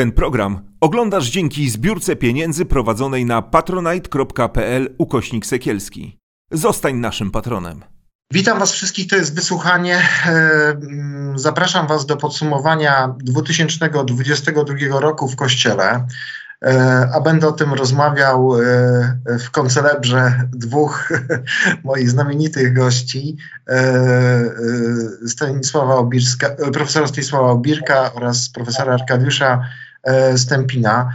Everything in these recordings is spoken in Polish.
Ten program oglądasz dzięki zbiórce pieniędzy prowadzonej na patronite.pl ukośnik sekielski. Zostań naszym patronem. Witam Was wszystkich, to jest wysłuchanie. E, zapraszam Was do podsumowania 2022 roku w Kościele, e, a będę o tym rozmawiał e, w koncelebrze dwóch moich znamienitych gości, Stanisława Obirska, profesora Stanisława Obirka oraz profesora Arkadiusza Stępina.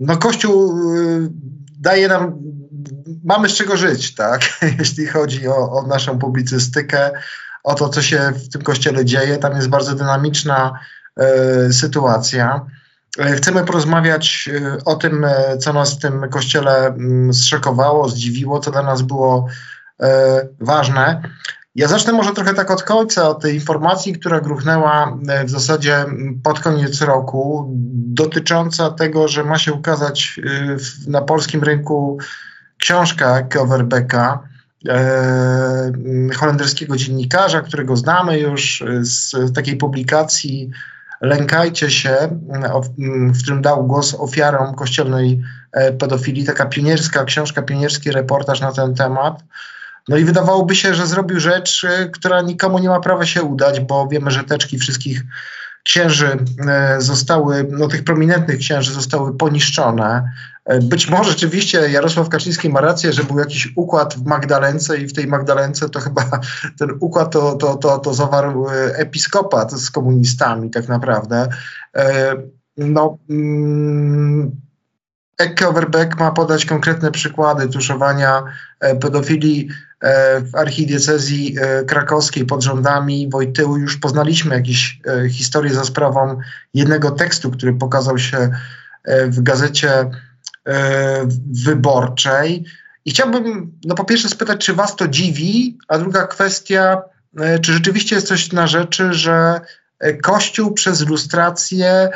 No Kościół daje nam mamy z czego żyć, tak? Jeśli chodzi o, o, naszą publicystykę, o to, co się w tym kościele dzieje. Tam jest bardzo dynamiczna e, sytuacja. E, chcemy porozmawiać e, o tym, e, co nas w tym kościele mm, zszokowało, zdziwiło, co dla nas było e, ważne. Ja zacznę może trochę tak od końca, od tej informacji, która gruchnęła w zasadzie pod koniec roku, dotycząca tego, że ma się ukazać na polskim rynku książka Coverbecka, e, holenderskiego dziennikarza, którego znamy już z takiej publikacji Lękajcie się, w którym dał głos ofiarom kościelnej e, pedofilii. Taka pionierska książka, pionierski reportaż na ten temat. No i wydawałoby się, że zrobił rzecz, e, która nikomu nie ma prawa się udać, bo wiemy, że teczki wszystkich księży e, zostały, no tych prominentnych księży zostały poniszczone. E, być może rzeczywiście Jarosław Kaczyński ma rację, że był jakiś układ w Magdalence i w tej Magdalence to chyba ten układ to, to, to, to zawarł episkopat z komunistami tak naprawdę. No, mm, Overbeck ma podać konkretne przykłady tuszowania pedofilii w archidiecezji e, krakowskiej pod rządami Wojtyły już poznaliśmy jakieś e, historie za sprawą jednego tekstu, który pokazał się w gazecie wyborczej. I chciałbym, no po pierwsze spytać, czy was to dziwi, a druga kwestia, czy rzeczywiście jest coś na rzeczy, że Kościół przez lustrację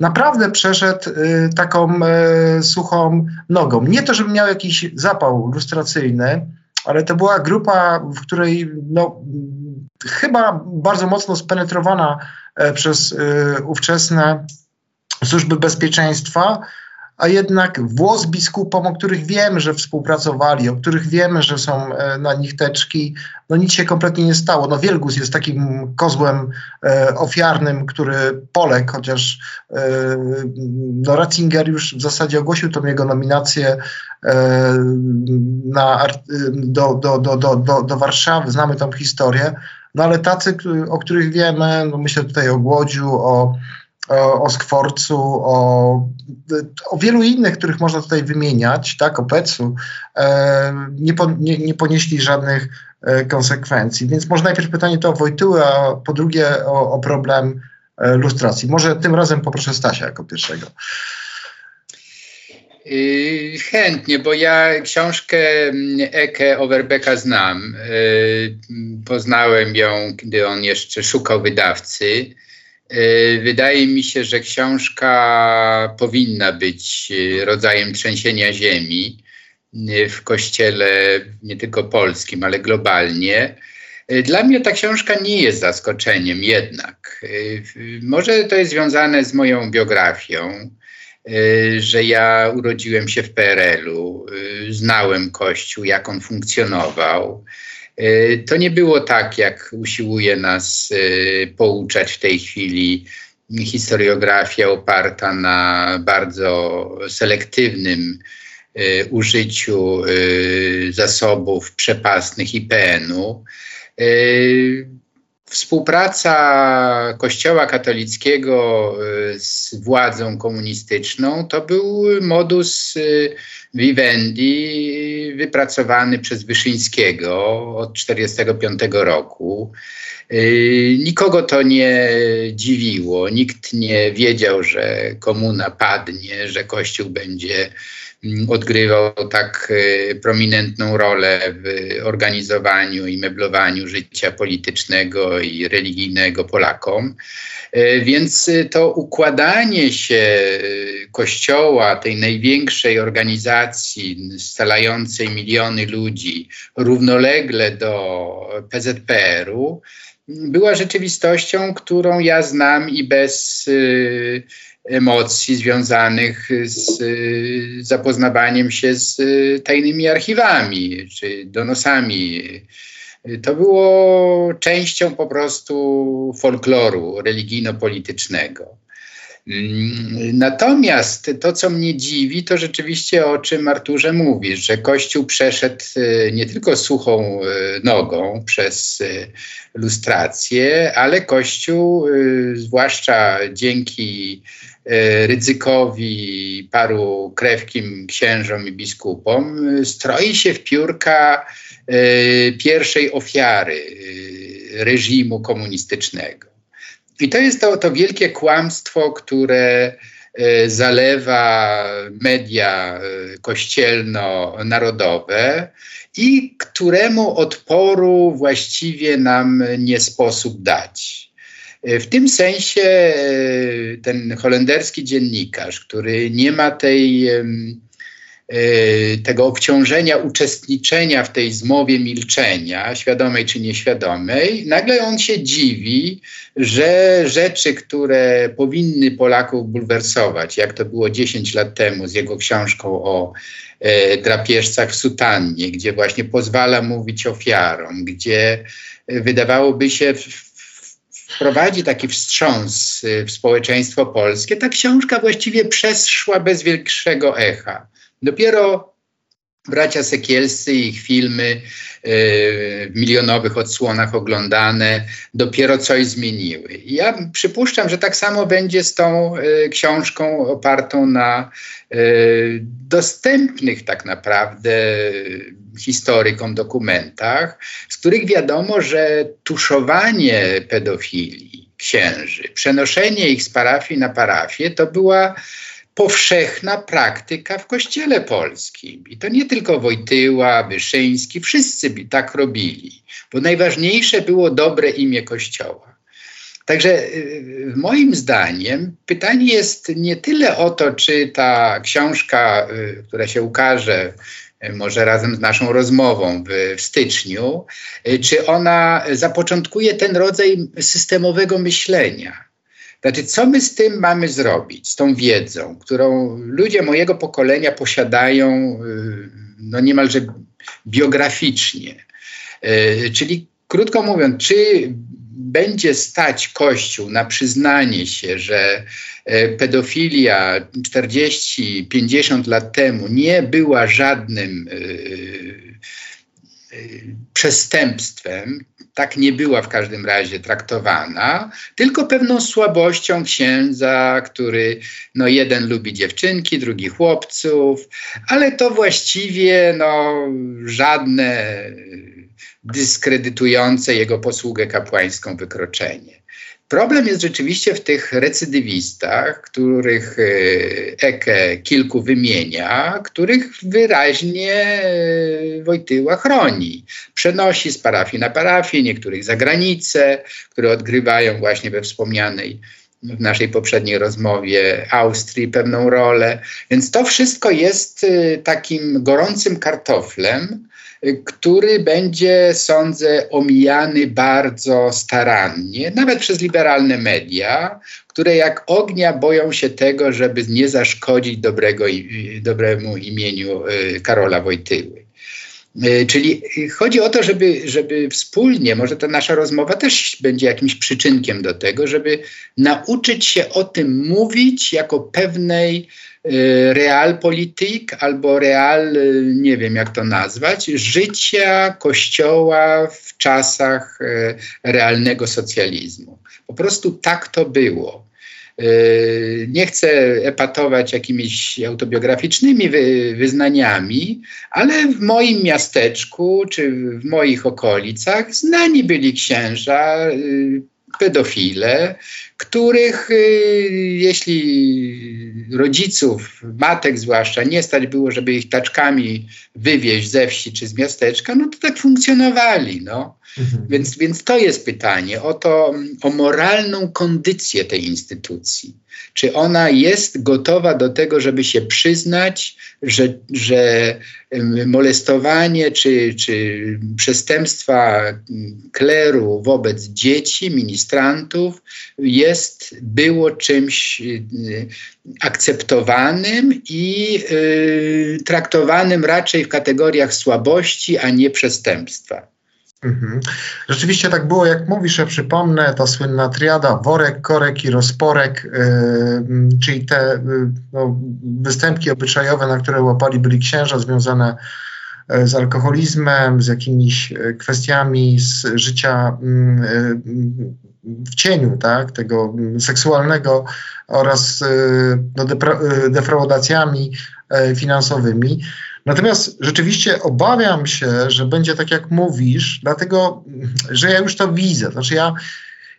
naprawdę przeszedł taką suchą nogą. Nie to, żeby miał jakiś zapał lustracyjny, ale to była grupa, w której no, chyba bardzo mocno spenetrowana e, przez y, ówczesne służby bezpieczeństwa, a jednak włos biskupom, o których wiemy, że współpracowali, o których wiemy, że są e, na nich teczki, no nic się kompletnie nie stało. No Wielgus jest takim kozłem e, ofiarnym, który Polek, chociaż e, no Ratzinger już w zasadzie ogłosił tą jego nominację e, na, do, do, do, do, do, do Warszawy, znamy tą historię, no ale tacy, o których wiemy, no myślę tutaj o Głodziu, o o, Skworcu, o, o wielu innych, których można tutaj wymieniać, tak, o Pecu, e, nie, po, nie, nie, ponieśli żadnych e, konsekwencji. Więc może najpierw pytanie to o Wojtyły, a po drugie o, o problem e, lustracji. Może tym razem poproszę Stasia jako pierwszego. Y, chętnie, bo ja książkę mm, Eke Overbecka znam. Y, poznałem ją, kiedy on jeszcze szukał wydawcy. E, wydaje mi się, że książka powinna być e, rodzajem trzęsienia ziemi e, w kościele nie tylko polskim, ale globalnie. Dla mnie ta książka nie jest zaskoczeniem jednak. Może to jest związane z moją biografią, że ja urodziłem się w PRL-u, znałem Kościół, jak on funkcjonował. E, to nie było tak, jak usiłuje nas e, pouczać w tej chwili historiografia oparta na bardzo selektywnym e, użyciu zasobów przepastnych IPN-u. Współpraca Kościoła katolickiego z władzą komunistyczną to był modus Vivendi wypracowany przez Wyszyńskiego od 1945 roku. Y, nikogo to nie dziwiło, nikt nie wiedział, że komuna padnie, że Kościół będzie odgrywał tak y, prominentną rolę w organizowaniu i meblowaniu życia politycznego i religijnego Polakom. E, więc y, to układanie się Kościoła, tej największej organizacji scalającej miliony ludzi równolegle do PZPR-u, była rzeczywistością, którą ja znam i bez emocji związanych z y, zapoznawaniem się z y, tajnymi archiwami czy donosami. To było częścią po prostu folkloru religijno-politycznego. Mm, natomiast to, co mnie dziwi, to rzeczywiście o czym Arturze mówisz, że Kościół przeszedł e, nie tylko suchą nogą przez lustrację, ale Kościół, zwłaszcza dzięki ryzykowi paru krewkim księżom i biskupom, stroi się w piórka pierwszej ofiary reżimu komunistycznego. I to jest to, to wielkie kłamstwo, które e, zalewa media e, kościelno-narodowe i któremu odporu właściwie nam nie sposób dać. E, w tym sensie ten holenderski dziennikarz, który nie ma tej Y, tego obciążenia uczestniczenia w tej zmowie milczenia, świadomej czy nieświadomej, nagle on się dziwi, że rzeczy, które powinny Polaków bulwersować, jak to było 10 lat temu z jego książką o e, drapieżcach w sutannie, gdzie właśnie pozwala mówić ofiarom, gdzie wydawałoby się wprowadzi taki wstrząs w społeczeństwo polskie, ta książka właściwie przeszła bez większego echa. Dopiero bracia Sekielscy i ich filmy e, w milionowych odsłonach oglądane dopiero coś zmieniły. Ja przypuszczam, że tak samo będzie z tą e, książką opartą na e, dostępnych tak naprawdę historykom dokumentach, z których wiadomo, że tuszowanie pedofilii księży, przenoszenie ich z parafii na parafię to była powszechna praktyka w Kościele Polskim. I to nie tylko Wojtyła, Wyszyński, wszyscy tak robili, bo najważniejsze było dobre imię Kościoła. Także y, moim zdaniem pytanie jest nie tyle o to, czy ta książka, y, która się ukaże, y, może razem z naszą rozmową w, w, styczniu, czy ona zapoczątkuje ten rodzaj systemowego myślenia. Znaczy, co my z tym mamy zrobić, z tą wiedzą, którą ludzie mojego pokolenia posiadają y, no niemalże biograficznie? Y, czyli krótko mówiąc, czy będzie stać Kościół na przyznanie się, że y, pedofilia 40-50 lat temu nie była żadnym przestępstwem, tak nie była w każdym razie traktowana, tylko pewną słabością księdza, który no jeden lubi dziewczynki, drugi chłopców, ale to właściwie no żadne dyskredytujące jego posługę kapłańską wykroczenie. Problem jest rzeczywiście w tych recydywistach, których e, Eke kilku wymienia, których wyraźnie e, Wojtyła chroni. Przenosi z parafii na parafię, niektórych za granicę, które odgrywają właśnie we wspomnianej w naszej poprzedniej rozmowie Austrii pewną rolę. Więc to wszystko jest e, takim gorącym kartoflem, który będzie, sądzę, omijany bardzo starannie, nawet przez liberalne media, które jak ognia boją się tego, żeby nie zaszkodzić dobrego, dobremu imieniu y, Karola Wojtyły. Y, czyli chodzi o to, żeby, żeby wspólnie, może ta nasza rozmowa też będzie jakimś przyczynkiem do tego, żeby nauczyć się o tym mówić jako pewnej realpolitik albo real, y, nie wiem jak to nazwać, życia Kościoła w czasach y, realnego socjalizmu. Po prostu tak to było. Nie chcę epatować jakimiś autobiograficznymi wyznaniami, ale w moim miasteczku czy w moich okolicach znani byli księża, pedofile, których y, jeśli rodziców, matek zwłaszcza, nie stać było, żeby ich taczkami wywieźć ze wsi czy z miasteczka, no to tak funkcjonowali. No. Mhm. Więc, więc to jest pytanie o to, o moralną kondycję tej instytucji. czy ona jest gotowa do tego, żeby się przyznać, że, że molestowanie czy, czy przestępstwa kleru wobec dzieci, ministrantów jest, było czymś y, akceptowanym i y, traktowanym raczej w kategoriach słabości, a nie przestępstwa. Mhm. Rzeczywiście tak było, jak mówisz, ja przypomnę, ta słynna triada worek, korek i rozporek, yy, czyli te yy, no, występki obyczajowe, na które łapali byli księża związane yy, z alkoholizmem, z jakimiś yy, kwestiami z życia yy, w cieniu, tak, tego seksualnego oraz no, defraudacjami finansowymi. Natomiast rzeczywiście obawiam się, że będzie tak jak mówisz, dlatego, że ja już to widzę. Znaczy ja,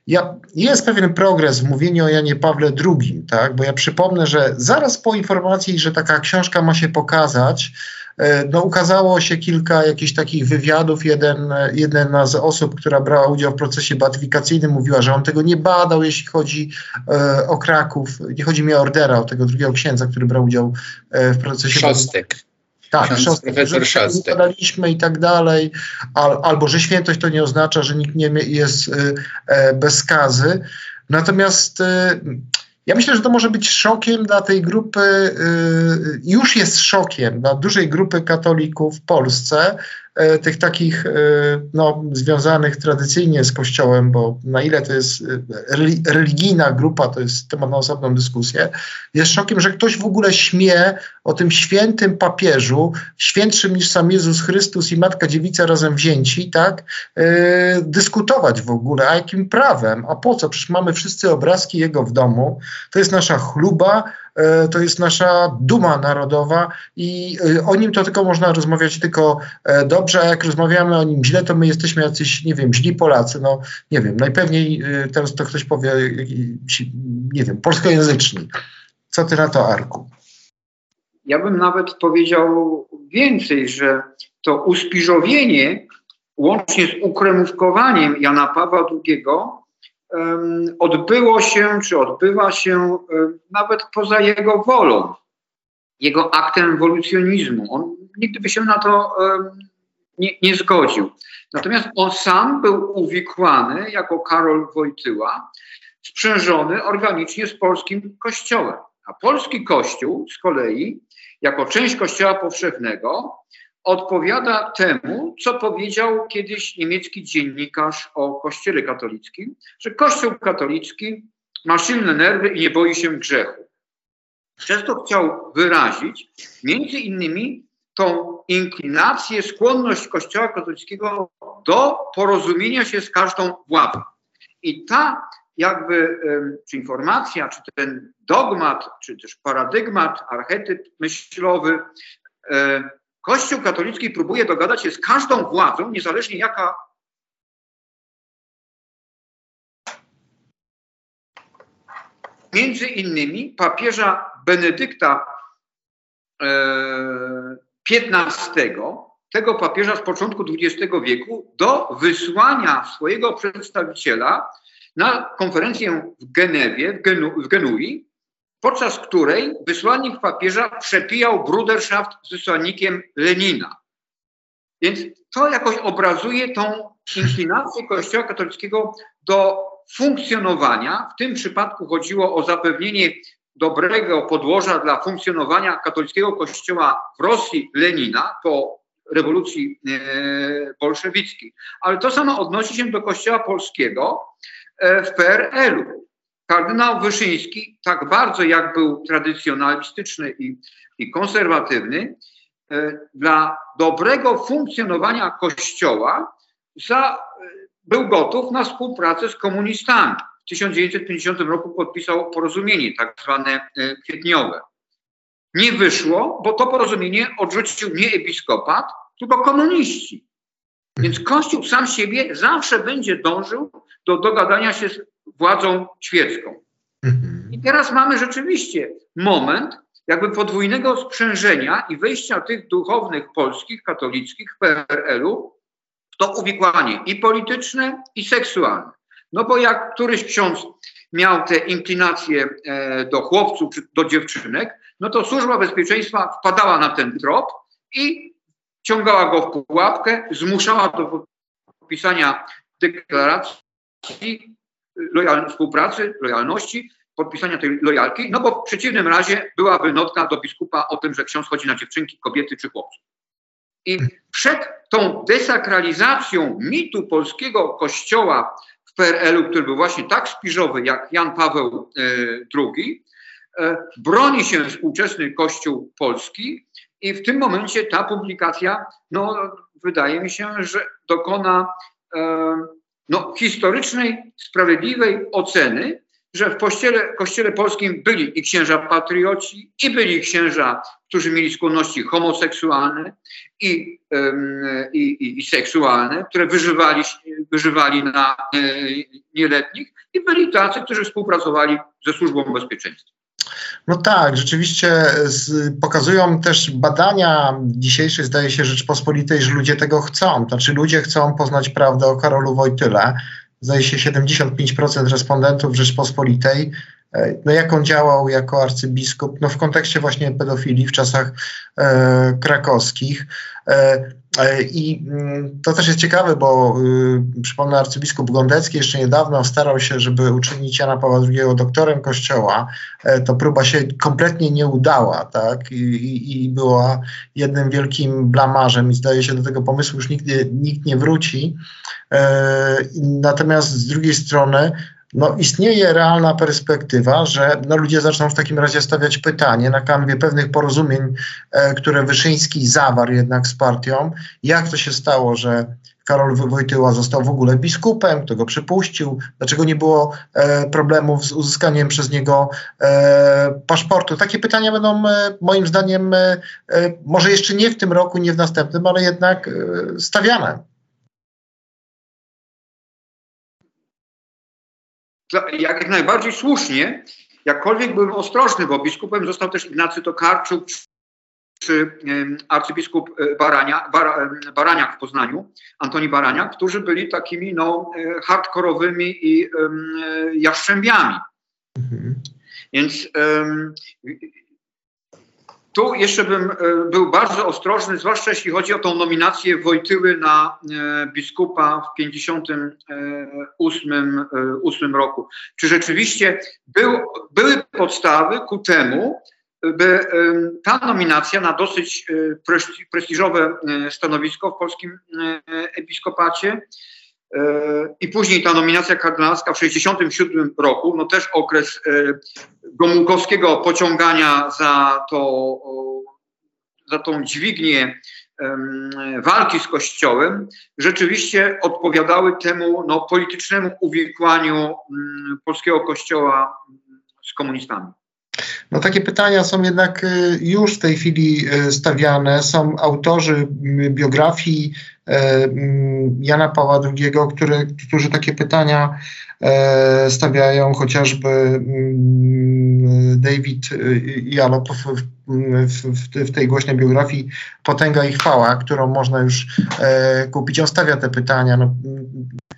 ja, jest pewien progres w mówieniu o Janie Pawle II, tak? bo ja przypomnę, że zaraz po informacji, że taka książka ma się pokazać, e, no, ukazało się kilka jakichś takich wywiadów. Jeden, jedna z osób, która brała udział w procesie beatyfikacyjnym, mówiła, że on tego nie badał, jeśli chodzi e, o Kraków. Nie chodzi mi o Ordera, o tego drugiego księdza, który brał udział e, w procesie. Szostek. Tak, Ksiądz profesor Szostek. i tak dalej, al, albo że świętość to nie oznacza, że nikt nie jest y, e, bez skazy. Natomiast y, ja myślę, że to może być szokiem dla tej grupy, y, już jest szokiem dla dużej grupy katolików w Polsce, E, tych takich e, no, związanych tradycyjnie z Kościołem, bo na ile to jest e, religijna grupa, to jest temat na osobną dyskusję, jest szokiem, że ktoś w ogóle śmie o tym świętym papieżu, świętszym niż sam Jezus Chrystus i Matka Dziewica razem wzięci, tak, dyskutować w ogóle, a jakim prawem, a po co? Przecież mamy wszyscy obrazki jego w domu, to jest nasza chluba, E, to jest nasza duma narodowa i e, o nim to tylko można rozmawiać tylko e, dobrze, a jak rozmawiamy o nim źle, to my jesteśmy jacyś, nie wiem, źli Polacy, no nie wiem, najpewniej teraz to ktoś powie, nie wiem, polskojęzyczni. Co ty na to, Arku? Ja bym nawet powiedział więcej, że to uspiżowienie łącznie z ukremówkowaniem Jana Pawła II odbyło się, czy odbywa się nawet poza jego wolą, jego aktem ewolucjonizmu. On nigdy by się na to nie, nie zgodził. Natomiast on sam był uwikłany jako Karol Wojtyła, sprzężony organicznie z polskim kościołem. A polski kościół z kolei, jako część kościoła powszechnego, odpowiada temu, co powiedział kiedyś niemiecki dziennikarz o Kościele katolickim, że Kościół katolicki ma silne nerwy i nie boi się grzechu. Przez to chciał wyrazić między innymi tą inklinację, skłonność Kościoła katolickiego do porozumienia się z każdą władzą. I ta jakby, czy informacja, czy ten dogmat, czy też paradygmat, archetyp myślowy Kościół katolicki próbuje dogadać się z każdą władzą, niezależnie jaka między innymi papieża Benedykta XV, e, tego papieża z początku XX wieku, do wysłania swojego przedstawiciela na konferencję w Genewie, w, Genu, w Genui, podczas której wysłannik papieża przepijał bruderschaft z wysłannikiem Lenina. Więc to jakoś obrazuje tą inklinację Kościoła katolickiego do funkcjonowania. W tym przypadku chodziło o zapewnienie dobrego podłoża dla funkcjonowania katolickiego kościoła w Rosji Lenina po rewolucji e, bolszewickiej. Ale to samo odnosi się do kościoła polskiego e, w PRL-u. Kardynał Wyszyński, tak bardzo jak był tradycjonalistyczny i, i konserwatywny, e, dla dobrego funkcjonowania Kościoła za, e, był gotów na współpracę z komunistami. W 1950 roku podpisał porozumienie, tak zwane e, kwietniowe. Nie wyszło, bo to porozumienie odrzucił nie episkopat, tylko komuniści. Więc Kościół sam siebie zawsze będzie dążył do dogadania się z władzą świecką. Mhm. I teraz mamy rzeczywiście moment jakby podwójnego sprzężenia i wejścia tych duchownych polskich, katolickich w PRL-u w to uwikłanie i polityczne, i seksualne. No bo jak któryś ksiądz miał te inclinacje e, do chłopców czy do dziewczynek, no to służba bezpieczeństwa wpadała na ten trop i ciągała go w pułapkę, zmuszała do podpisania deklaracji lojal, współpracy, lojalności, podpisania tej lojalki, no bo w przeciwnym razie byłaby notka do biskupa o tym, że ksiądz chodzi na dziewczynki, kobiety czy chłopców. I przed tą desakralizacją mitu polskiego kościoła w PRL-u, który był właśnie tak spiżowy jak Jan Paweł II, e, broni się współczesny Kościół Polski i w tym momencie ta publikacja, no wydaje mi się, że dokona e, no, historycznej, sprawiedliwej oceny, że w kościele, kościele polskim byli i księża patrioci, i byli księża, którzy mieli skłonności homoseksualne i, i, i, i seksualne, które wyżywali, wyżywali na e, nieletnich, i byli tacy, którzy współpracowali ze służbą bezpieczeństwa. No tak, rzeczywiście z, pokazują też badania dzisiejsze, zdaje się, Rzeczpospolitej, że ludzie tego chcą. Znaczy ludzie chcą poznać prawdę o Karolu Wojtyle. Zdaje się 75% respondentów Rzeczpospolitej E, no jak on działał jako arcybiskup, no w kontekście właśnie pedofilii w czasach e, krakowskich. E, e I mm, to też jest ciekawe, bo y, przypomnę, arcybiskup Gondecki jeszcze niedawno starał się, żeby uczynić Jana Pawła II doktorem Kościoła. E, to próba się kompletnie nie udała, tak? I, i, i była jednym wielkim blamarzem i zdaje się do tego pomysłu już nigdy nikt nie wróci. E, natomiast z drugiej strony no, istnieje realna perspektywa, że no, ludzie zaczną w takim razie stawiać pytanie na kanwie pewnych porozumień, e, które Wyszyński zawarł jednak z partią, jak to się stało, że Karol Wojtyła został w ogóle biskupem, kto go przypuścił, dlaczego nie było e, problemów z uzyskaniem przez niego e, paszportu. Takie pytania będą e, moim zdaniem e, może jeszcze nie w tym roku, nie w następnym, ale jednak stawiane. Jak najbardziej słusznie, jakkolwiek byłem ostrożny, bo biskupem został też Ignacy Tokarczuk czy arcybiskup e, Barania, Bar, Baraniak w Poznaniu, Antoni Baraniak, którzy byli takimi no, e, hardkorowymi i um, jaszczębiami. Mhm. Więc um, tu jeszcze bym e, był bardzo ostrożny, zwłaszcza jeśli chodzi o tą nominację Wojtyły na e, biskupa w 1958 e, roku. Czy rzeczywiście był, były podstawy ku temu, by ta nominacja na dosyć prestiżowe stanowisko w polskim episkopacie i później ta nominacja kardynalska w 1967 roku, no też okres Gomułkowskiego pociągania za, to, za tą dźwignię walki z Kościołem, rzeczywiście odpowiadały temu no, politycznemu uwikłaniu mm, polskiego Kościoła z komunistami. No takie pytania są jednak y, już w tej chwili y, stawiane. Są autorzy biografii y, Jana Pawła II, którzy takie pytania stawiają, chociażby David Jalop w, w, tej głośnej biografii Potęga i chwała, którą można już kupić. On stawia te pytania. No,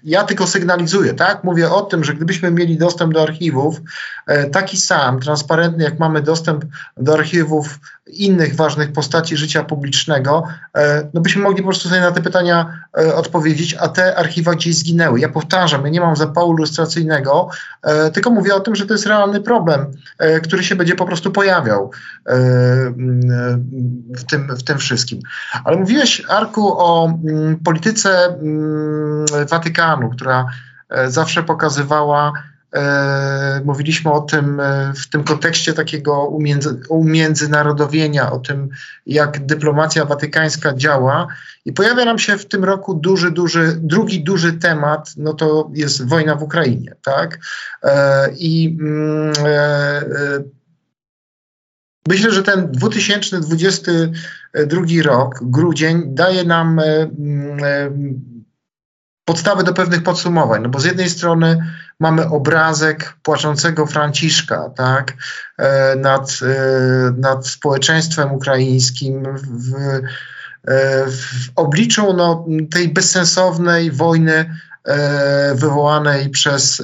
ja tylko sygnalizuję, tak? Mówię o tym, że gdybyśmy mieli dostęp do archiwów e, taki sam, transparentny, jak mamy dostęp do archiwów innych ważnych postaci życia publicznego, e, no byśmy mogli po prostu sobie na te pytania e, odpowiedzieć, a te archiwa gdzieś zginęły. Ja powtarzam, ja nie mam zapału lustracyjnego, tylko mówię o tym, że to jest realny problem, który się będzie po prostu pojawiał w tym, w tym wszystkim. Ale mówiłeś, Arku, o mm, polityce mm, Watykanu, która e, zawsze pokazywała, e, mówiliśmy o tym e, w tym kontekście takiego umiędzy, umiędzynarodowienia, o tym, jak dyplomacja watykańska działa. I pojawia nam się w tym roku duży, duży, drugi duży temat, no to jest wojna w Ukrainie, tak? I mm, Myślę, że ten 2022 rok, grudzień, daje nam podstawy do pewnych podsumowań. No bo z jednej strony mamy obrazek płaczącego Franciszka, tak, e, nad, e, nad społeczeństwem ukraińskim w, e, w obliczu no, tej bezsensownej wojny wywołanej przez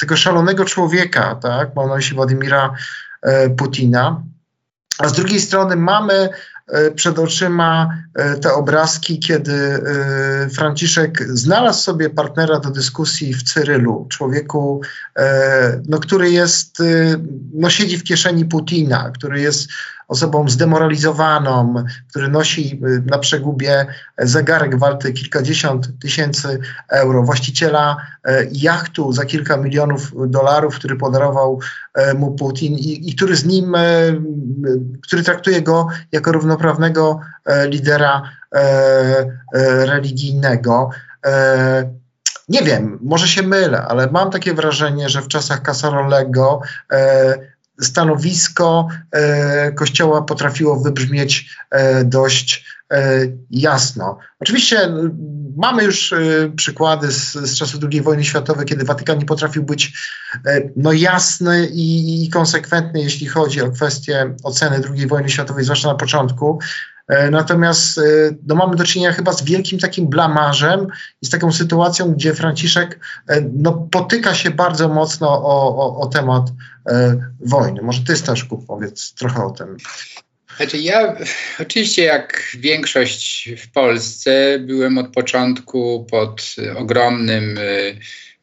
tego szalonego człowieka, tak, mam na myśli Władimira Putina. A z drugiej strony mamy E, przed oczyma e, te obrazki, kiedy e, Franciszek znalazł sobie partnera do dyskusji w Cyrylu, człowieku, no, który jest, no, siedzi w kieszeni Putina, który jest osobą zdemoralizowaną, który nosi y, na przegubie zegarek walty kilkadziesiąt tysięcy euro, właściciela e, jachtu za kilka milionów dolarów, który podarował e, mu Putin i, i który z nim, e, który traktuje go jako równoprawnego lidera religijnego. Nie wiem, może się mylę, ale mam takie wrażenie, że w czasach Casarolego stanowisko e, Kościoła potrafiło wybrzmieć e, dość e, jasno. Oczywiście mamy już przykłady z, z czasów II wojny światowej, kiedy Watykan nie potrafił być no, jasny i, i konsekwentny, jeśli chodzi o kwestię oceny II wojny światowej, zwłaszcza na początku. Natomiast no, mamy do czynienia chyba z wielkim takim blamarzem i z taką sytuacją, gdzie Franciszek no, potyka się bardzo mocno o, o, o temat E, wojny. Może ty, Staszku, powiedz trochę o tym. Znaczy ja oczywiście jak większość w Polsce byłem od początku pod ogromnym e,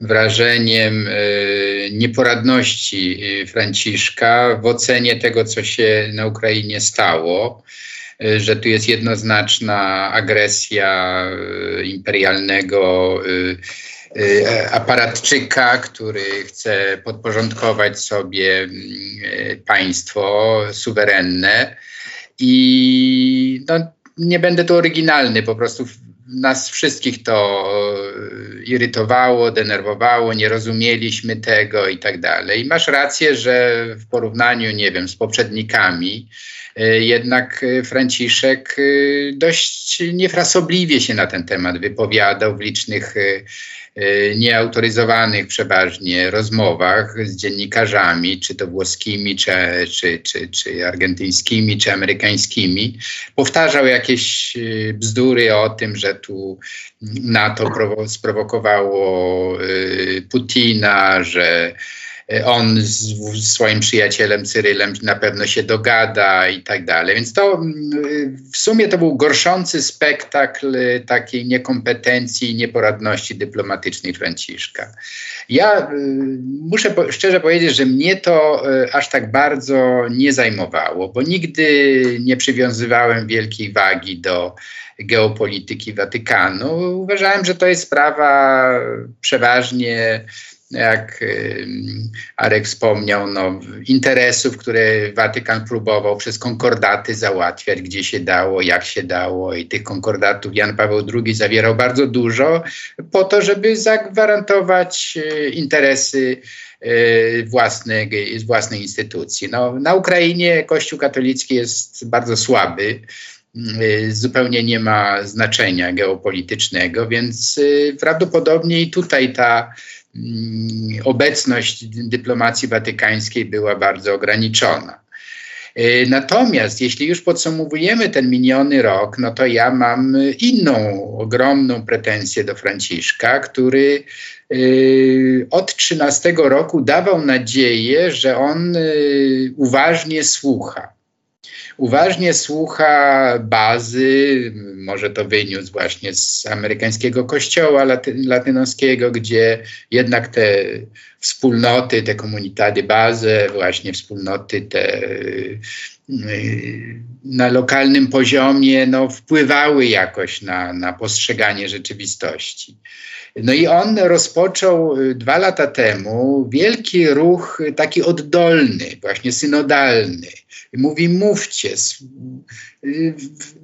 wrażeniem e, nieporadności Franciszka w ocenie tego, co się na Ukrainie stało, że tu jest jednoznaczna agresja imperialnego Y, aparatczyka, który chce podporządkować sobie y, państwo suwerenne. I no, nie będę tu oryginalny, po prostu nas wszystkich to y, irytowało, denerwowało, nie rozumieliśmy tego i tak dalej. I masz rację, że w porównaniu, nie wiem, z poprzednikami, jednak Franciszek dość niefrasobliwie się na ten temat wypowiadał w licznych E, nieautoryzowanych przeważnie rozmowach z dziennikarzami, czy to włoskimi, czy, czy, czy, czy argentyńskimi, czy amerykańskimi, powtarzał jakieś e, bzdury o tym, że tu NATO sprowokowało e, Putina, że on z, swoim przyjacielem Cyrylem na pewno się dogada i tak dalej. Więc to mm, w sumie to był gorszący spektakl takiej niekompetencji i nieporadności dyplomatycznej Franciszka. Ja y, muszę po, szczerze powiedzieć, że mnie to aż tak bardzo nie zajmowało, bo nigdy nie przywiązywałem wielkiej wagi do geopolityki Watykanu. Uważałem, że to jest sprawa przeważnie jak Arek wspomniał, no, interesów, które Watykan próbował przez konkordaty załatwiać, gdzie się dało, jak się dało i tych konkordatów Jan Paweł II zawierał bardzo dużo po to, żeby zagwarantować e, interesy e, własnej, własnej instytucji. No, na Ukrainie Kościół katolicki jest bardzo słaby e, zupełnie nie ma znaczenia geopolitycznego, więc prawdopodobnie i tutaj ta obecność dyplomacji watykańskiej była bardzo ograniczona. E, natomiast jeśli już podsumowujemy ten miniony rok, no to ja mam inną ogromną pretensję do Franciszka, który e, od 13 roku dawał nadzieję, że on e, uważnie słucha uważnie słucha bazy, może to wyniósł właśnie z amerykańskiego kościoła laty, latynoskiego, gdzie jednak te wspólnoty, te komunitady bazę, właśnie wspólnoty te y, na lokalnym poziomie no, wpływały jakoś na, na postrzeganie rzeczywistości. No i on rozpoczął y, dwa lata temu wielki ruch taki oddolny, właśnie synodalny, mówi: mówcie,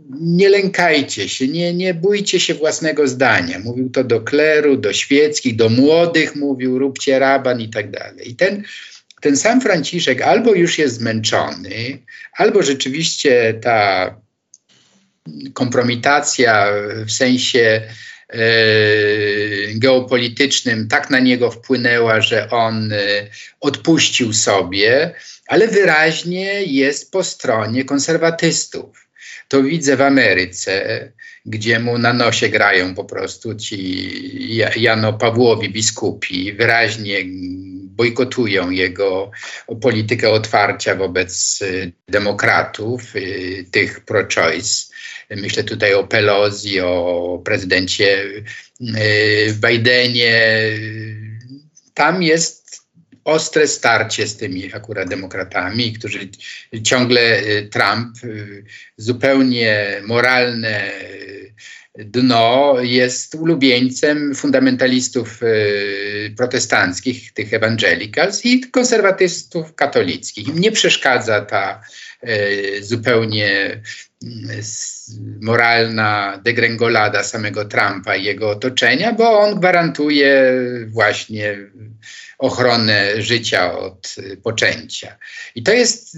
nie lękajcie się, nie, nie bójcie się własnego zdania. Mówił to do kleru, do świeckich, do młodych, mówił: róbcie raban i tak dalej. I ten, ten sam Franciszek albo już jest zmęczony, albo rzeczywiście ta kompromitacja w sensie e, geopolitycznym tak na niego wpłynęła, że on e, odpuścił sobie ale wyraźnie jest po stronie konserwatystów. To widzę w Ameryce, gdzie mu na nosie grają po prostu ci Jano Pawłowi biskupi, wyraźnie bojkotują jego politykę otwarcia wobec y, demokratów, y, tych pro-choice. Myślę tutaj o Pelosi, o prezydencie y, Bidenie. Tam jest ostre starcie z tymi akurat demokratami, którzy ciągle Trump zupełnie moralne dno jest ulubieńcem fundamentalistów y, protestanckich, tych evangelicals i konserwatystów katolickich. Im nie przeszkadza ta y, zupełnie y, moralna degrengolada samego Trumpa i jego otoczenia, bo on gwarantuje właśnie ochronę życia od poczęcia. I to jest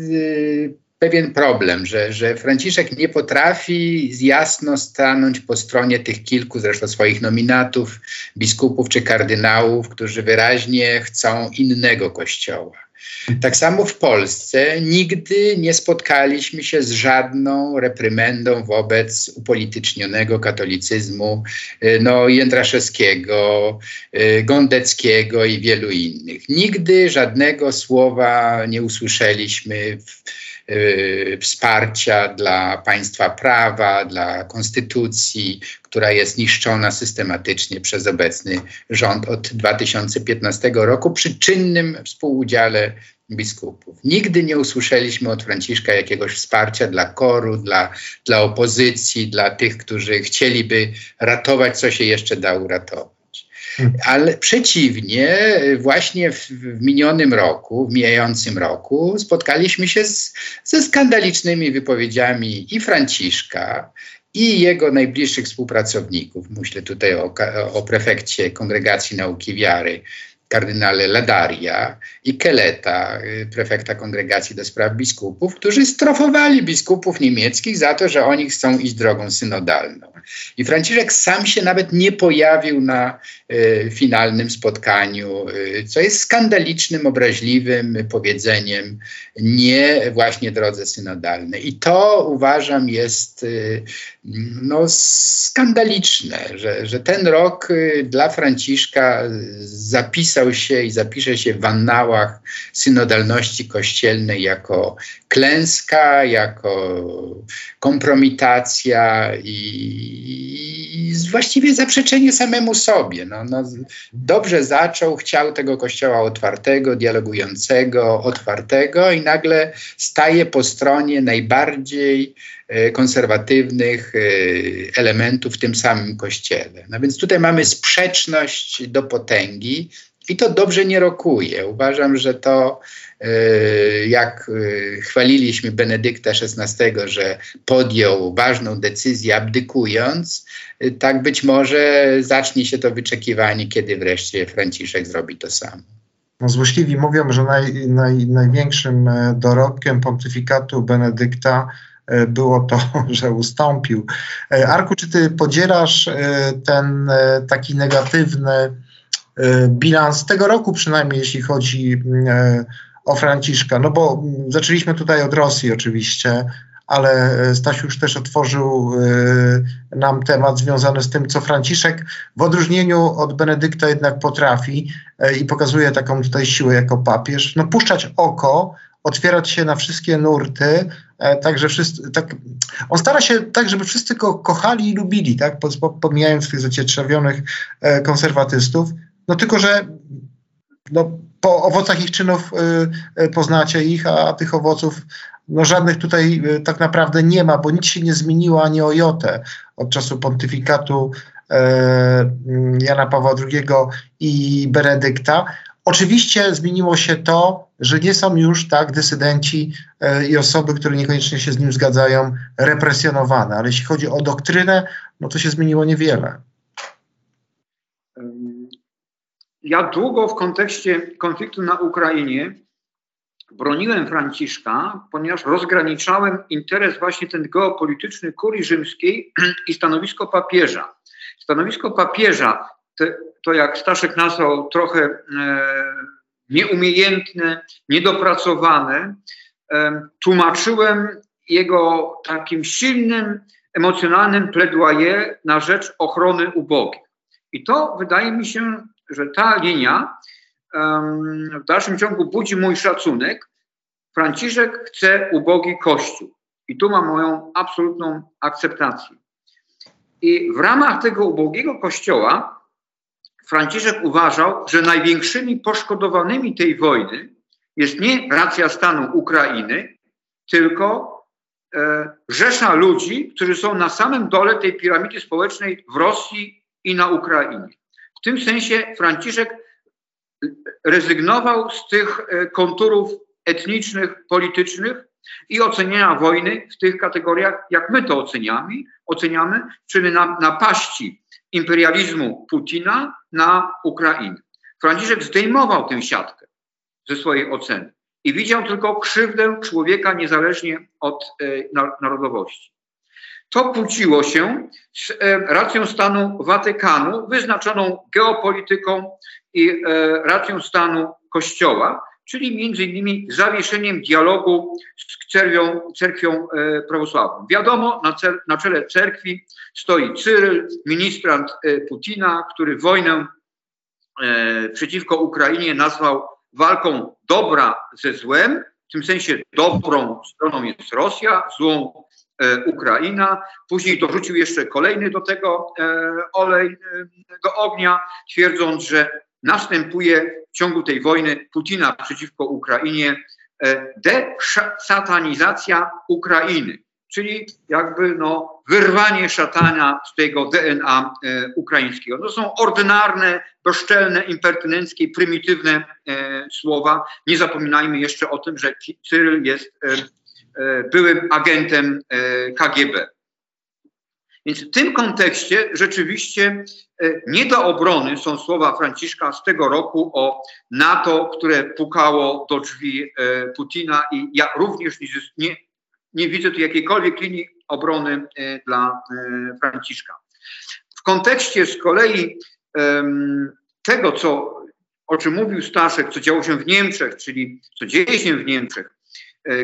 pewien problem, że, że Franciszek nie potrafi jasno stanąć po stronie tych kilku zresztą swoich nominatów, biskupów czy kardynałów, którzy wyraźnie chcą innego kościoła. Tak samo w Polsce nigdy nie spotkaliśmy się z żadną reprymendą wobec upolitycznionego katolicyzmu y, no, Jędraszewskiego, y, Gondeckiego i wielu innych. Nigdy żadnego słowa nie usłyszeliśmy w, wsparcia dla państwa prawa, dla konstytucji, która jest niszczona systematycznie przez obecny rząd od 2015 roku przy czynnym współudziale biskupów. Nigdy nie usłyszeliśmy od Franciszka jakiegoś wsparcia dla koru, dla, dla opozycji, dla tych, którzy chcieliby ratować, co się jeszcze da uratować. Ale przeciwnie, właśnie w, w, minionym roku, w mijającym roku, spotkaliśmy się z, ze skandalicznymi wypowiedziami i Franciszka, i jego najbliższych współpracowników. Myślę tutaj o, o prefekcie Kongregacji Nauki Wiary, kardynale Ladaria i Keleta, y, prefekta Kongregacji do Spraw Biskupów, którzy strofowali biskupów niemieckich za to, że oni chcą iść drogą synodalną. I Franciszek sam się nawet nie pojawił na y, finalnym spotkaniu, y, co jest skandalicznym, obraźliwym powiedzeniem nie właśnie drodze synodalnej. I to uważam jest y, no, skandaliczne, że, że ten rok dla Franciszka zapisał się i zapisze się w annałach synodalności kościelnej jako klęska, jako kompromitacja i, i właściwie zaprzeczenie samemu sobie. No, no, dobrze zaczął, chciał tego kościoła otwartego, dialogującego, otwartego i nagle staje po stronie najbardziej e, konserwatywnych e, elementów w tym samym kościele. No więc tutaj mamy sprzeczność do potęgi i to dobrze nie rokuje. Uważam, że to e, jak chwaliliśmy Benedykta XVI, że podjął ważną decyzję abdykując, tak być może zacznie się to wyczekiwanie, kiedy wreszcie Franciszek zrobi to samo. No, złośliwi mówią, że naj, naj, największym e, dorobkiem pontyfikatu Benedykta e, było to, że ustąpił. E, Arku, czy ty podzielasz ten taki negatywny bilans tego roku, przynajmniej jeśli chodzi o Franciszka? No bo zaczęliśmy tutaj od Rosji oczywiście, ale e, Stasiu już też otworzył e, nam temat związany z tym, co Franciszek w odróżnieniu od Benedykta jednak potrafi e, i pokazuje taką tutaj siłę jako papież, no puszczać oko, otwierać się na wszystkie nurty, tak, wszyscy, tak, on stara się tak, żeby wszyscy go kochali i lubili, tak, pomijając tych zacietrzawionych konserwatystów, no tylko, że no, po owocach ich czynów poznacie ich, a tych owoców no żadnych tutaj y, tak naprawdę nie ma, bo nic się nie zmieniło ani o jotę od czasu pontyfikatu e, mm, Jana Pawła II i Benedykta. Oczywiście zmieniło się to, że nie są już tak dysydenci e, i osoby, które niekoniecznie się z nim zgadzają, represjonowane, ale jeśli chodzi o doktrynę, no to się zmieniło niewiele. Ja długo w kontekście konfliktu na Ukrainie broniłem Franciszka, ponieważ rozgraniczałem interes właśnie ten geopolityczny kurii rzymskiej i stanowisko papieża. Stanowisko papieża, te, to jak Staszek nazwał, trochę e, nieumiejętne, niedopracowane, e, tłumaczyłem jego takim silnym, emocjonalnym plaidoyer na rzecz ochrony ubogich. I to wydaje mi się, że ta linia w dalszym ciągu budzi mój szacunek. Franciszek chce ubogi Kościół. I tu ma moją absolutną akceptację. I w ramach tego ubogiego Kościoła Franciszek uważał, że największymi poszkodowanymi tej wojny jest nie racja stanu Ukrainy, tylko e, rzesza ludzi, którzy są na samym dole tej piramidy społecznej w Rosji i na Ukrainie. W tym sensie Franciszek rezygnował z tych e, konturów etnicznych, politycznych i oceniania wojny w tych kategoriach, jak my to oceniamy, oceniamy czyli na, napaści imperializmu Putina na Ukrainę. Franciszek zdejmował tę siatkę ze swojej oceny i widział tylko krzywdę człowieka niezależnie od e, narodowości. To kłóciło się z e, racją stanu Watykanu, wyznaczoną geopolityką i e, racją stanu Kościoła, czyli między innymi zawieszeniem dialogu z cerkwią, cerkwią e, prawosławną. Wiadomo, na, cel, na czele cerkwi stoi Cyryl, ministrant Putina, który wojnę przeciwko Ukrainie nazwał walką dobra ze złem. W tym sensie dobrą stroną jest Rosja, złą Ukraina. Później dorzucił jeszcze kolejny do tego e, olej e, do ognia, twierdząc, że następuje w ciągu tej wojny Putina przeciwko Ukrainie e, desatanizacja Ukrainy, czyli jakby no, wyrwanie szatana z tego DNA e, ukraińskiego. To są ordynarne, bezczelne, impertynenckie, prymitywne e, słowa. Nie zapominajmy jeszcze o tym, że Cyryl jest e, e byłym agentem e, KGB. Więc w tym kontekście rzeczywiście e, nie do obrony są słowa Franciszka z tego roku o NATO, które pukało do drzwi e, Putina i ja również nie, nie widzę tu jakiejkolwiek linii obrony e, dla Franciszka. W kontekście z kolei tego, co, o czym mówił Staszek, co działo się w Niemczech, czyli co dzieje się w Niemczech, E,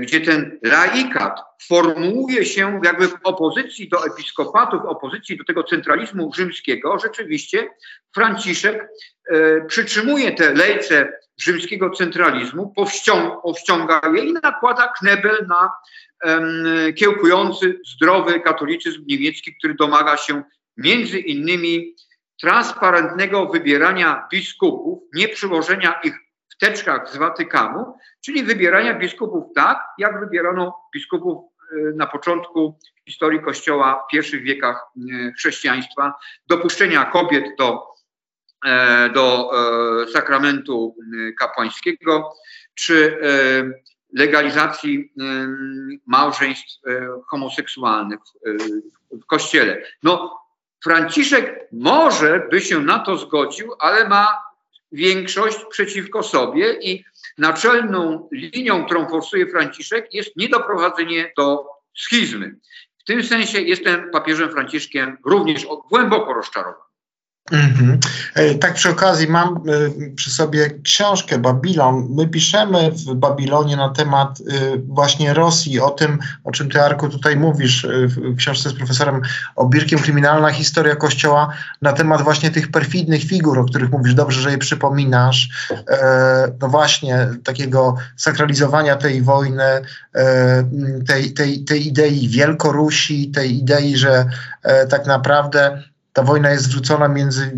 gdzie ten laikat formułuje się jakby w opozycji do episkopatu, w opozycji do tego centralizmu rzymskiego, rzeczywiście Franciszek e, przytrzymuje te lejce rzymskiego centralizmu, powściąga, powściąga je i nakłada knebel na e, kiełkujący, zdrowy katolicyzm niemiecki, który domaga się między innymi transparentnego wybierania biskupów, nie przyłożenia ich w teczkach z Watykanu, czyli wybierania biskupów tak, jak wybierano biskupów e, na początku historii Kościoła w pierwszych wiekach e, chrześcijaństwa, dopuszczenia kobiet do, e, do sakramentu kapłańskiego, czy legalizacji małżeństw homoseksualnych w Kościele. No, Franciszek może by się na to zgodził, ale ma większość przeciwko sobie i naczelną linią, którą forsuje Franciszek jest niedoprowadzenie do schizmy. W tym sensie jestem papieżem Franciszkiem również głęboko rozczarowany. Mm-hmm. Tak przy okazji mam e, przy sobie książkę Babilon. My piszemy w Babilonie na temat e, właśnie Rosji, o tym, o czym ty Arku tutaj mówisz w książce z profesorem Obirkiem, Kryminalna historia Kościoła, na temat właśnie tych perfidnych figur, o których mówisz, dobrze, że je przypominasz. No właśnie, takiego sakralizowania tej wojny, tej, tej, tej idei Wielkorusi, tej idei, że tak naprawdę ta wojna jest zwrócona między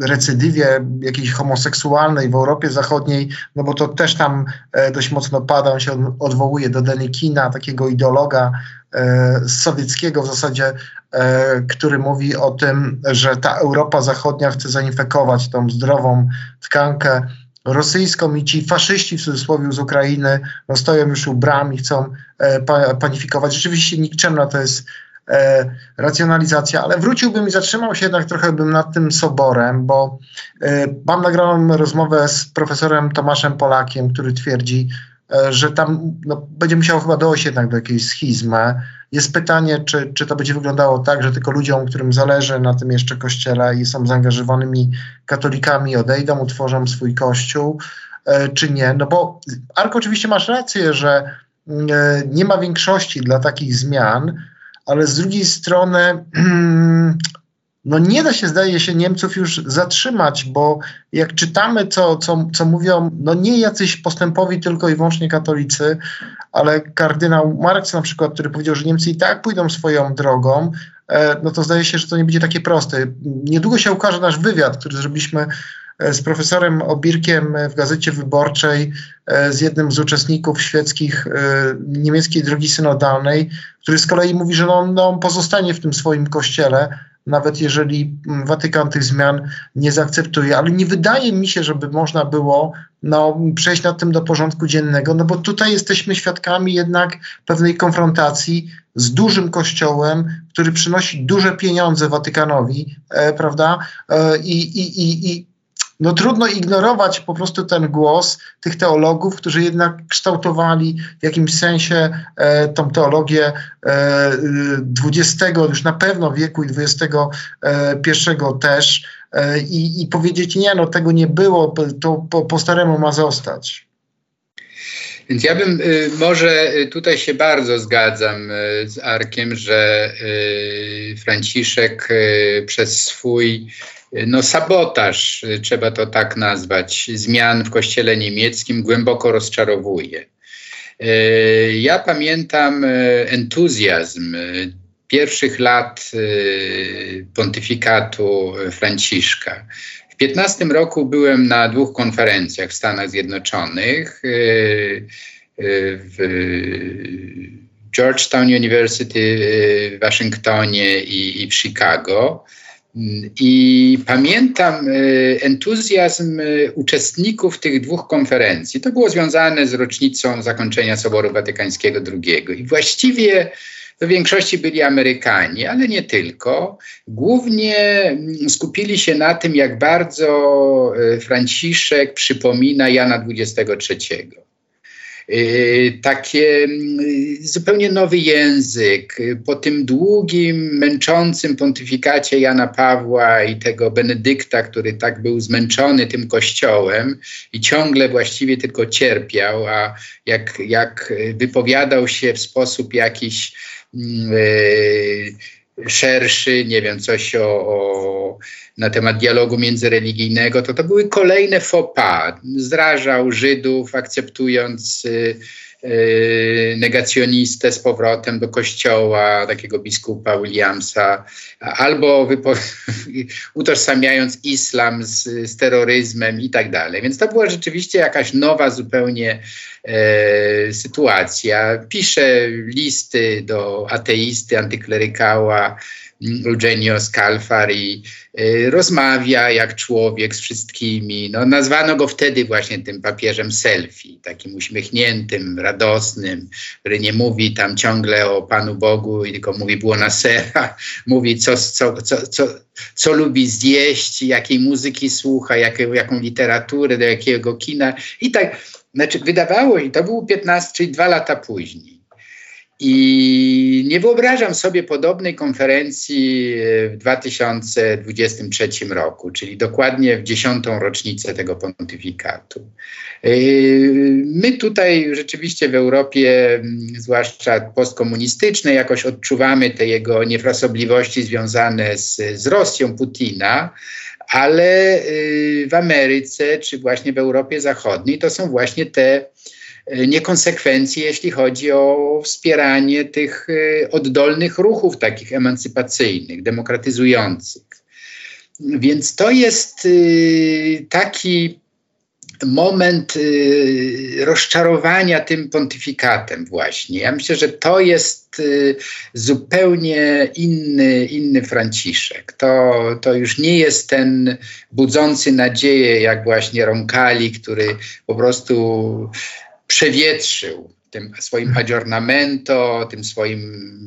recydywie jakiejś homoseksualnej w Europie Zachodniej, no bo to też tam e, dość mocno pada, on się odwołuje do Denikina, takiego ideologa e, sowieckiego w zasadzie, e, który mówi o tym, że ta Europa Zachodnia chce zainfekować tą zdrową tkankę rosyjską i ci faszyści w cudzysłowie z Ukrainy no, stoją już u bram i chcą panifikować. Rzeczywiście nikczemna to jest e, racjonalizacja, ale wróciłbym i zatrzymał się jednak trochę bym nad tym soborem, bo e, mam nagraną rozmowę z profesorem Tomaszem Polakiem, który twierdzi, e, że tam no, będzie musiało chyba dojść jednak do jakiejś schizmy. Jest pytanie, czy, czy to będzie wyglądało tak, że tylko ludziom, którym zależy na tym jeszcze kościele i są zaangażowanymi katolikami, odejdą, utworzą swój kościół, czy nie. No bo Arko, oczywiście masz rację, że nie ma większości dla takich zmian, ale z drugiej strony no nie da się, zdaje się, Niemców już zatrzymać, bo jak czytamy, co, co, co mówią, no nie jacyś postępowi tylko i wyłącznie katolicy, ale kardynał Marx na przykład, który powiedział, że Niemcy i tak pójdą swoją drogą, e, no to zdaje się, że to nie będzie takie proste. Niedługo się ukaże nasz wywiad, który zrobiliśmy z profesorem Obirkiem w Gazecie Wyborczej, e, z jednym z uczestników świeckich niemieckiej drogi synodalnej, który z kolei mówi, że no, no, on pozostanie w tym swoim kościele, nawet jeżeli Watykan tych zmian nie zaakceptuje. Ale nie wydaje mi się, żeby można było no, przejść nad tym do porządku dziennego, no bo tutaj jesteśmy świadkami jednak pewnej konfrontacji z dużym kościołem, który przynosi duże pieniądze Watykanowi, e, prawda? E, i, i, I no trudno ignorować po prostu ten głos tych teologów, którzy jednak kształtowali w jakimś sensie e, tą teologię e, XX, już na pewno wieku i XXI też e, i, i powiedzieć nie, no tego nie było, to po, po staremu ma zostać. Więc ja bym y, może y, tutaj się bardzo zgadzam y, z Arkiem, że Franciszek przez swój no, sabotaż, trzeba to tak nazwać, zmian w kościele niemieckim głęboko rozczarowuje. E, ja pamiętam e, entuzjazm pierwszych lat pontyfikatu Franciszka. W 15 roku byłem na dwóch konferencjach w Stanach Zjednoczonych w Georgetown University w Waszyngtonie i, i w Chicago. I pamiętam e, entuzjazm e, uczestników tych dwóch konferencji. To było związane z rocznicą zakończenia Soboru Watykańskiego II. I właściwie w większości byli Amerykanie, ale nie tylko. Głównie mm, skupili się na tym, jak bardzo e, Franciszek przypomina Jana XXIII. Y, takie mm, zupełnie nowy język. Po tym długim, męczącym pontyfikacie Jana Pawła i tego Benedykta, który tak był zmęczony tym kościołem i ciągle właściwie tylko cierpiał, a jak, jak wypowiadał się w sposób jakiś yy, szerszy, nie wiem, coś o, o, na temat dialogu międzyreligijnego, to to były kolejne faux pas. Zrażał Żydów, akceptując y, negacjonistę z powrotem do kościoła, takiego biskupa Williamsa, albo utożsamiając islam z, z, terroryzmem i tak dalej. Więc to była rzeczywiście jakaś nowa zupełnie e, sytuacja. Pisze listy do ateisty, antyklerykała, Eugenio Scalfari y, rozmawia jak człowiek z wszystkimi. No, nazwano go wtedy właśnie tym papieżem selfie, takim uśmiechniętym, radosnym, który nie mówi tam ciągle o Panu Bogu, tylko mówi buona sera, mówi co, co, co, co, co lubi zjeść, jakiej muzyki słucha, jaką, jaką literaturę, do jakiego kina i tak. Znaczy wydawało się, to było 15, czyli dwa lata później. I nie wyobrażam sobie podobnej konferencji w 2023 roku, czyli dokładnie w dziesiątą rocznicę tego pontyfikatu. Yy, my tutaj rzeczywiście w Europie, zwłaszcza postkomunistycznej, jakoś odczuwamy te jego niefrasobliwości związane z, z Rosją Putina, ale yy, w Ameryce czy właśnie w Europie Zachodniej to są właśnie te E, niekonsekwencji, jeśli chodzi o wspieranie tych e, oddolnych ruchów takich emancypacyjnych, demokratyzujących. Więc to jest e, taki moment rozczarowania tym pontyfikatem właśnie. Ja myślę, że to jest zupełnie inny, inny Franciszek. To, to już nie jest ten budzący nadzieję, jak właśnie Roncalli, który po prostu przewietrzył tym swoim aggiornamento, tym swoim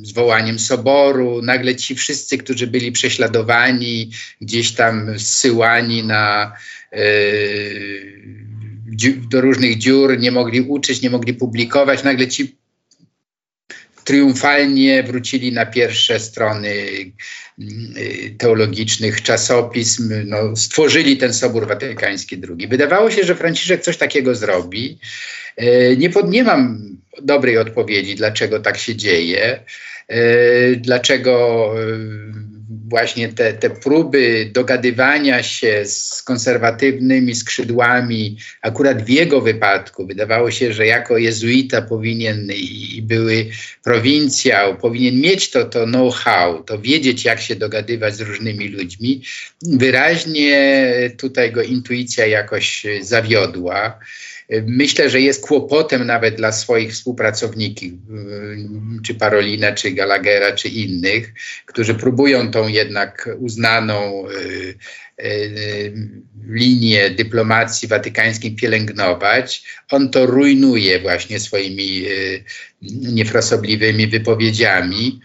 zwołaniem soboru. Nagle ci wszyscy, którzy byli prześladowani, gdzieś tam zsyłani na, yy, do różnych dziur, nie mogli uczyć, nie mogli publikować, nagle ci triumfalnie wrócili na pierwsze strony teologicznych czasopism, no, stworzyli ten Sobór Watykański II. Wydawało się, że Franciszek coś takiego zrobi. Nie, pod, nie mam dobrej odpowiedzi, dlaczego tak się dzieje, dlaczego właśnie te, te próby dogadywania się z konserwatywnymi skrzydłami, akurat w jego wypadku, wydawało się, że jako jezuita powinien i, były prowincjał, powinien mieć to, to know-how, to wiedzieć, jak się dogadywać z różnymi ludźmi. Wyraźnie tutaj go intuicja jakoś zawiodła. Myślę, że jest kłopotem nawet dla swoich współpracowników, czy Parolina, czy Gallaghera, czy innych, którzy próbują tą jednak uznaną y, y, linię dyplomacji watykańskiej pielęgnować. On to rujnuje właśnie swoimi y, niefrasobliwymi wypowiedziami.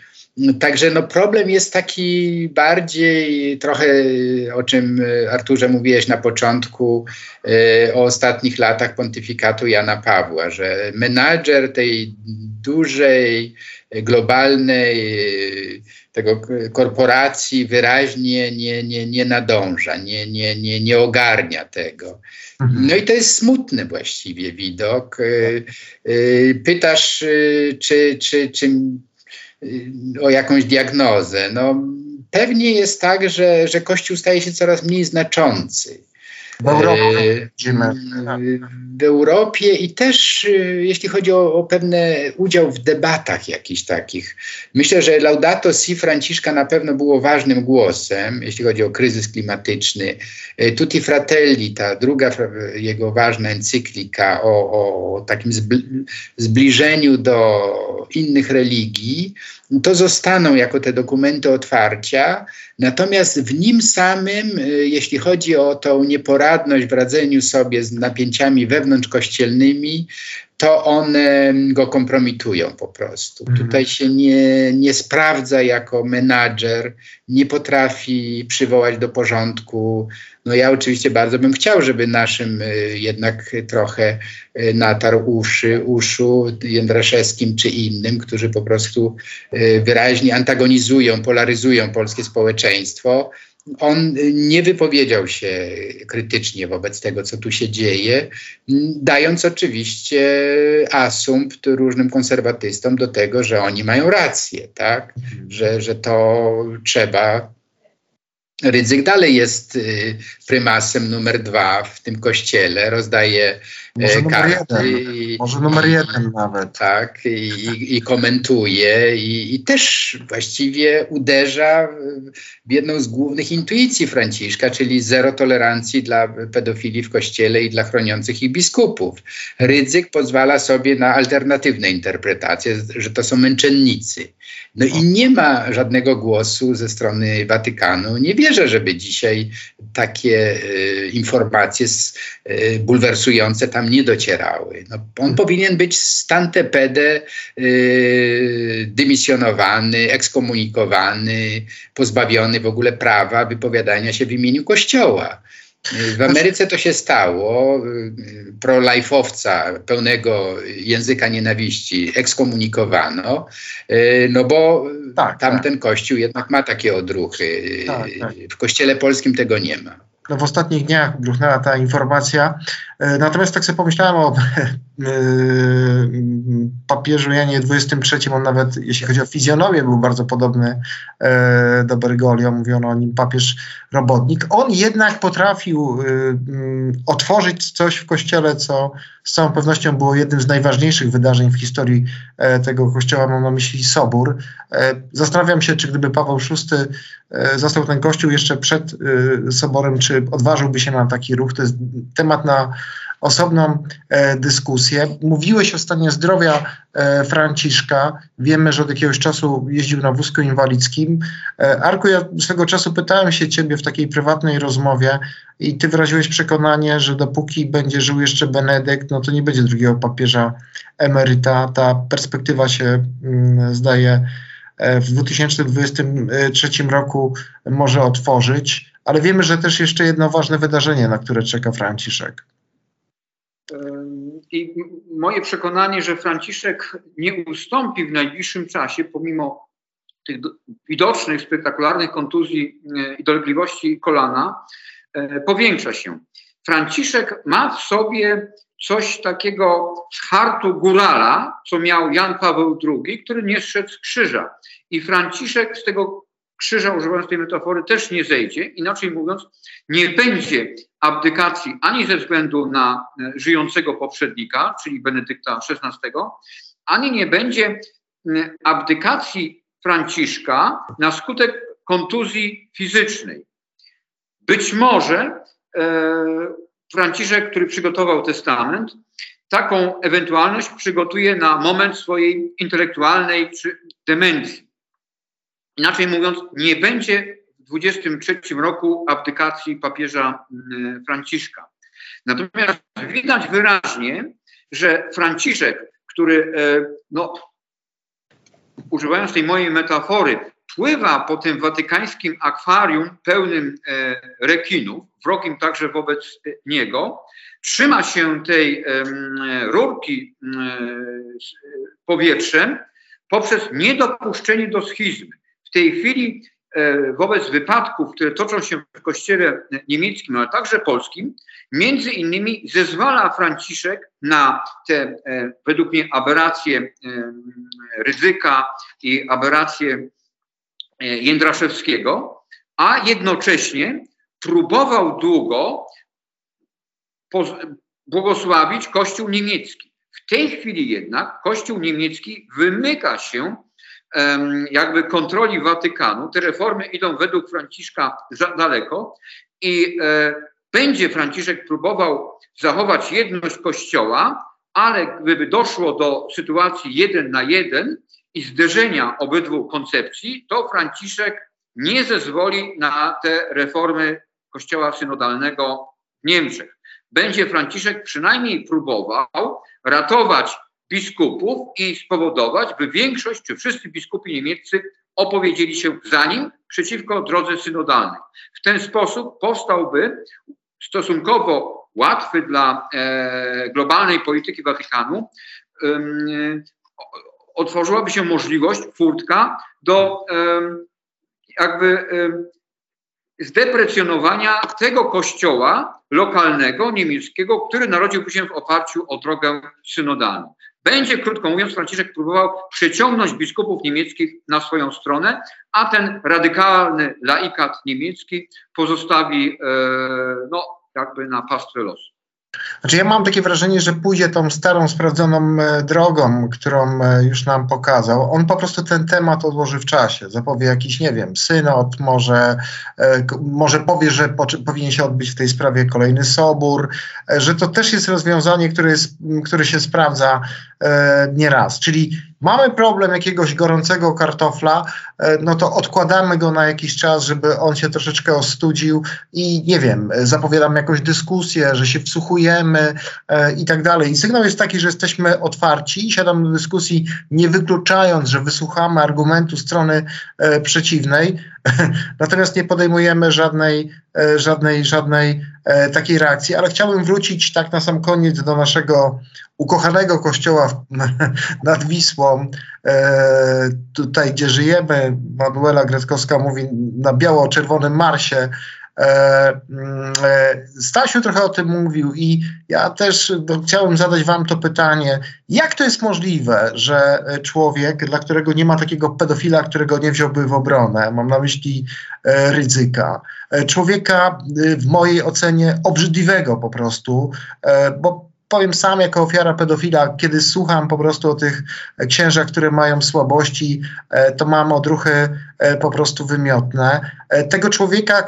Także no problem jest taki bardziej trochę, o czym e, Arturze mówiłeś na początku, e, o ostatnich latach pontyfikatu Jana Pawła, że menadżer tej dużej, globalnej e, tego korporacji wyraźnie nie, nie, nie nadąża, nie, nie, nie, nie ogarnia tego. Mhm. No i to jest smutny właściwie widok. Pytasz, czy, czy, czy o jakąś diagnozę. No, pewnie jest tak, że, że Kościół staje się coraz mniej znaczący. W Europie, y, w Europie i też y, jeśli chodzi o, o pewne udział w debatach jakichś takich. Myślę, że Laudato Si Franciszka na pewno było ważnym głosem, jeśli chodzi o kryzys klimatyczny. Tutti Fratelli, ta druga jego ważna encyklika o, o takim zbliżeniu do innych religii, to zostaną jako te dokumenty otwarcia, natomiast w nim samym, y, jeśli chodzi o tą nieporadność w radzeniu sobie z napięciami wewnątrzkościelnymi, to one go kompromitują po prostu. Mhm. Tutaj się nie, nie sprawdza jako menadżer, nie potrafi przywołać do porządku. No ja oczywiście bardzo bym chciał, żeby naszym y, jednak trochę y, natarł uszy, uszu Jędraszewskim czy innym, którzy po prostu y, wyraźnie antagonizują, polaryzują polskie społeczeństwo on nie wypowiedział się krytycznie wobec tego, co tu się dzieje, dając oczywiście asumpt różnym konserwatystom do tego, że oni mają rację, tak? Że, że to trzeba Rydzyk dalej jest y, prymasem numer dwa w tym kościele, rozdaje może karty. I, może numer jeden nawet. Tak, i, i komentuje i, i, też właściwie uderza w jedną z głównych intuicji Franciszka, czyli zero tolerancji dla pedofilii w kościele i dla chroniących ich biskupów. Rydzyk pozwala sobie na alternatywne interpretacje, że to są męczennicy. No i nie ma żadnego głosu ze strony Watykanu. Nie wierzę, żeby dzisiaj takie y, informacje z, y, bulwersujące tam nie docierały. No, on powinien być stantepede y, dymisjonowany, ekskomunikowany, pozbawiony w ogóle prawa wypowiadania się w imieniu Kościoła. W Ameryce to się stało. Pro-life'owca pełnego języka nienawiści ekskomunikowano, no bo tak, tamten tak. kościół jednak ma takie odruchy. Tak, tak. w kościele polskim tego nie ma no w ostatnich dniach bruchnęła ta informacja. E, natomiast tak sobie pomyślałem o e, papieżu Janie XXIII, on nawet, jeśli chodzi o fizjonomię, był bardzo podobny e, do Bergoglio, mówiono o nim papież robotnik. On jednak potrafił otworzyć coś w kościele, co z całą pewnością było jednym z najważniejszych wydarzeń w historii tego kościoła, mam na myśli Sobór. Zastanawiam się, czy gdyby Paweł VI zastał ten kościół jeszcze przed Soborem, czy odważyłby się na taki ruch. To jest temat na osobną e, dyskusję. Mówiłeś o stanie zdrowia e, Franciszka. Wiemy, że od jakiegoś czasu jeździł na wózku inwalidzkim. E, Arku, ja swego czasu pytałem się ciebie w takiej prywatnej rozmowie i ty wyraziłeś przekonanie, że dopóki będzie żył jeszcze Benedykt, no to nie będzie drugiego papieża emeryta. Ta perspektywa się mm, zdaje w 2023 roku może otworzyć, ale wiemy, że też jeszcze jedno ważne wydarzenie, na które czeka Franciszek. I moje przekonanie, że Franciszek nie ustąpi w najbliższym czasie, pomimo tych widocznych, spektakularnych kontuzji e, i dolegliwości kolana, e, powiększa się. Franciszek ma w sobie coś takiego z hartu górala, co miał Jan Paweł II, który nie szedł z krzyża. I Franciszek z tego krzyża, używając tej metafory, też nie zejdzie. Inaczej mówiąc, nie będzie abdykacji ani ze względu na e, żyjącego poprzednika, czyli Benedykta XVI, ani nie będzie abdykacji Franciszka na skutek kontuzji fizycznej. Być może e, Franciszek, który przygotował testament, taką ewentualność przygotuje na moment swojej intelektualnej czy demencji. Inaczej mówiąc, nie będzie w 23 roku abdykacji papieża mm, Franciszka. Natomiast widać wyraźnie, że Franciszek, który e, no, używając tej mojej metafory, pływa po tym watykańskim akwarium pełnym e, rekinów, wrogim także wobec niego, trzyma się tej e, rurki e, powietrzem poprzez niedopuszczenie do schizmy. W tej chwili e, wobec wypadków, które toczą się w kościele niemieckim, ale także polskim, między innymi zezwala Franciszek na te e, według mnie aberracje e, ryzyka i aberracje Jędraszewskiego, a jednocześnie próbował długo błogosławić Kościół niemiecki. W tej chwili jednak Kościół niemiecki wymyka się jakby kontroli Watykanu. Te reformy idą według Franciszka za daleko i e, będzie Franciszek próbował zachować jedność Kościoła, ale gdyby doszło do sytuacji jeden na jeden i zderzenia obydwu koncepcji, to Franciszek nie zezwoli na te reformy Kościoła synodalnego w Niemczech. Będzie Franciszek przynajmniej próbował ratować biskupów i spowodować, by większość czy wszyscy biskupi niemieccy opowiedzieli się za nim przeciwko drodze synodalnej. W ten sposób powstałby stosunkowo łatwy dla e, globalnej polityki Watykanu, e, otworzyłaby się możliwość, furtka do e, jakby zdeprecjonowania tego kościoła lokalnego, niemieckiego, który narodziłby się w oparciu o drogę synodalną. Będzie, krótko mówiąc, Franciszek próbował przeciągnąć biskupów niemieckich na swoją stronę, a ten radykalny laikat niemiecki pozostawi e, no, jakby na pastwę losu. Znaczy ja mam takie wrażenie, że pójdzie tą starą, sprawdzoną e, drogą, którą e, już nam pokazał. On po prostu ten temat odłoży w czasie. Zapowie jakiś, nie wiem, synod, może, e, może powie, że powinien się odbyć w tej sprawie kolejny sobór, że to też jest rozwiązanie, które, jest, które się sprawdza nieraz. Czyli mamy problem jakiegoś gorącego kartofla, e, no to odkładamy go na jakiś czas, żeby on się troszeczkę ostudził i nie wiem, zapowiadamy jakąś dyskusję, że się wsłuchujemy e, i tak dalej. I sygnał jest taki, że jesteśmy otwarci i siadamy do dyskusji, nie wykluczając, że wysłuchamy argumentu strony e, przeciwnej, natomiast nie podejmujemy żadnej, żadnej, żadnej takiej reakcji. Ale chciałbym wrócić tak na sam koniec do naszego ukochanego kościoła nad Wisłą, e, tutaj gdzie żyjemy, Manuela Gretkowska mówi na biało-czerwonym Marsie, e, mm, e, Stasiu trochę o tym mówił i ja też no, chciałem zadać wam to pytanie, jak to jest możliwe, że człowiek, dla którego nie ma takiego pedofila, którego nie wziąłby w obronę, mam na myśli e, ryzyka, e, człowieka w mojej ocenie obrzydliwego po prostu, e, bo powiem sam jako ofiara pedofila, kiedy słucham po prostu o tych księżach, które mają słabości, e, to mam odruchy e, po prostu wymiotne. E, tego człowieka,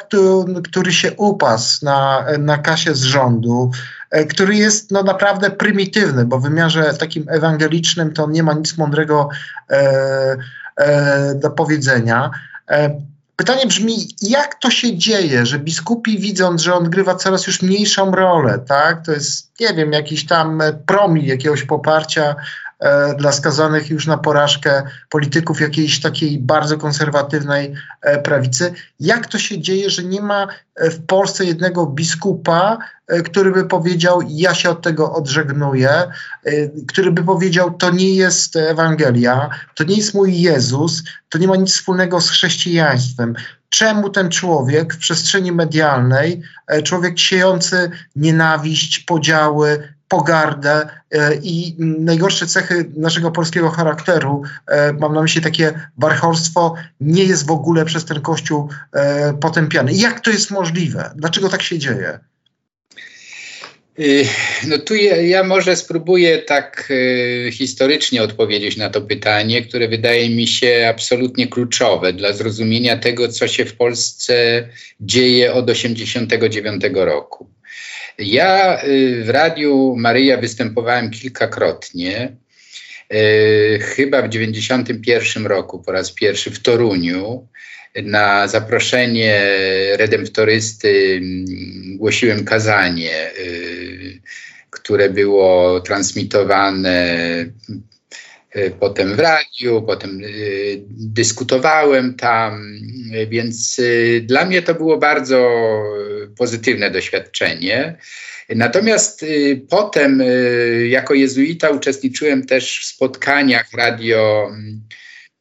który, się upasł na, na kasie z rządu, który jest no, naprawdę prymitywny, bo w wymiarze takim ewangelicznym to nie ma nic mądrego do powiedzenia. Pytanie brzmi, jak to się dzieje, że biskupi widząc, że on grywa coraz już mniejszą rolę, tak? To jest, nie wiem, jakiś tam promil jakiegoś poparcia dla skazanych już na porażkę polityków jakiejś takiej bardzo konserwatywnej e, prawicy. Jak to się dzieje, że nie ma e, w Polsce jednego biskupa, e, który by powiedział, ja się od tego odżegnuję, e, który by powiedział, to nie jest Ewangelia, to nie jest mój Jezus, to nie ma nic wspólnego z chrześcijaństwem czemu ten człowiek w przestrzeni medialnej, e, człowiek siejący nienawiść, podziały, pogardę e, i najgorsze cechy naszego polskiego charakteru, e, mam na myśli takie warcholstwo, nie jest w ogóle przez ten Kościół potępiany. Jak to jest możliwe? Dlaczego tak się dzieje? Y, no tu ja, ja, może spróbuję tak historycznie odpowiedzieć na to pytanie, które wydaje mi się absolutnie kluczowe dla zrozumienia tego, co się w Polsce dzieje od 1989 roku. Ja y, w Radiu Maryja występowałem kilkakrotnie. Y, chyba w 1991 roku po raz pierwszy w Toruniu na zaproszenie redemptorysty mm, głosiłem kazanie, y, które było transmitowane potem w radiu, potem y, dyskutowałem tam, więc dla mnie to było bardzo pozytywne doświadczenie. Natomiast potem jako jezuita uczestniczyłem też w spotkaniach radio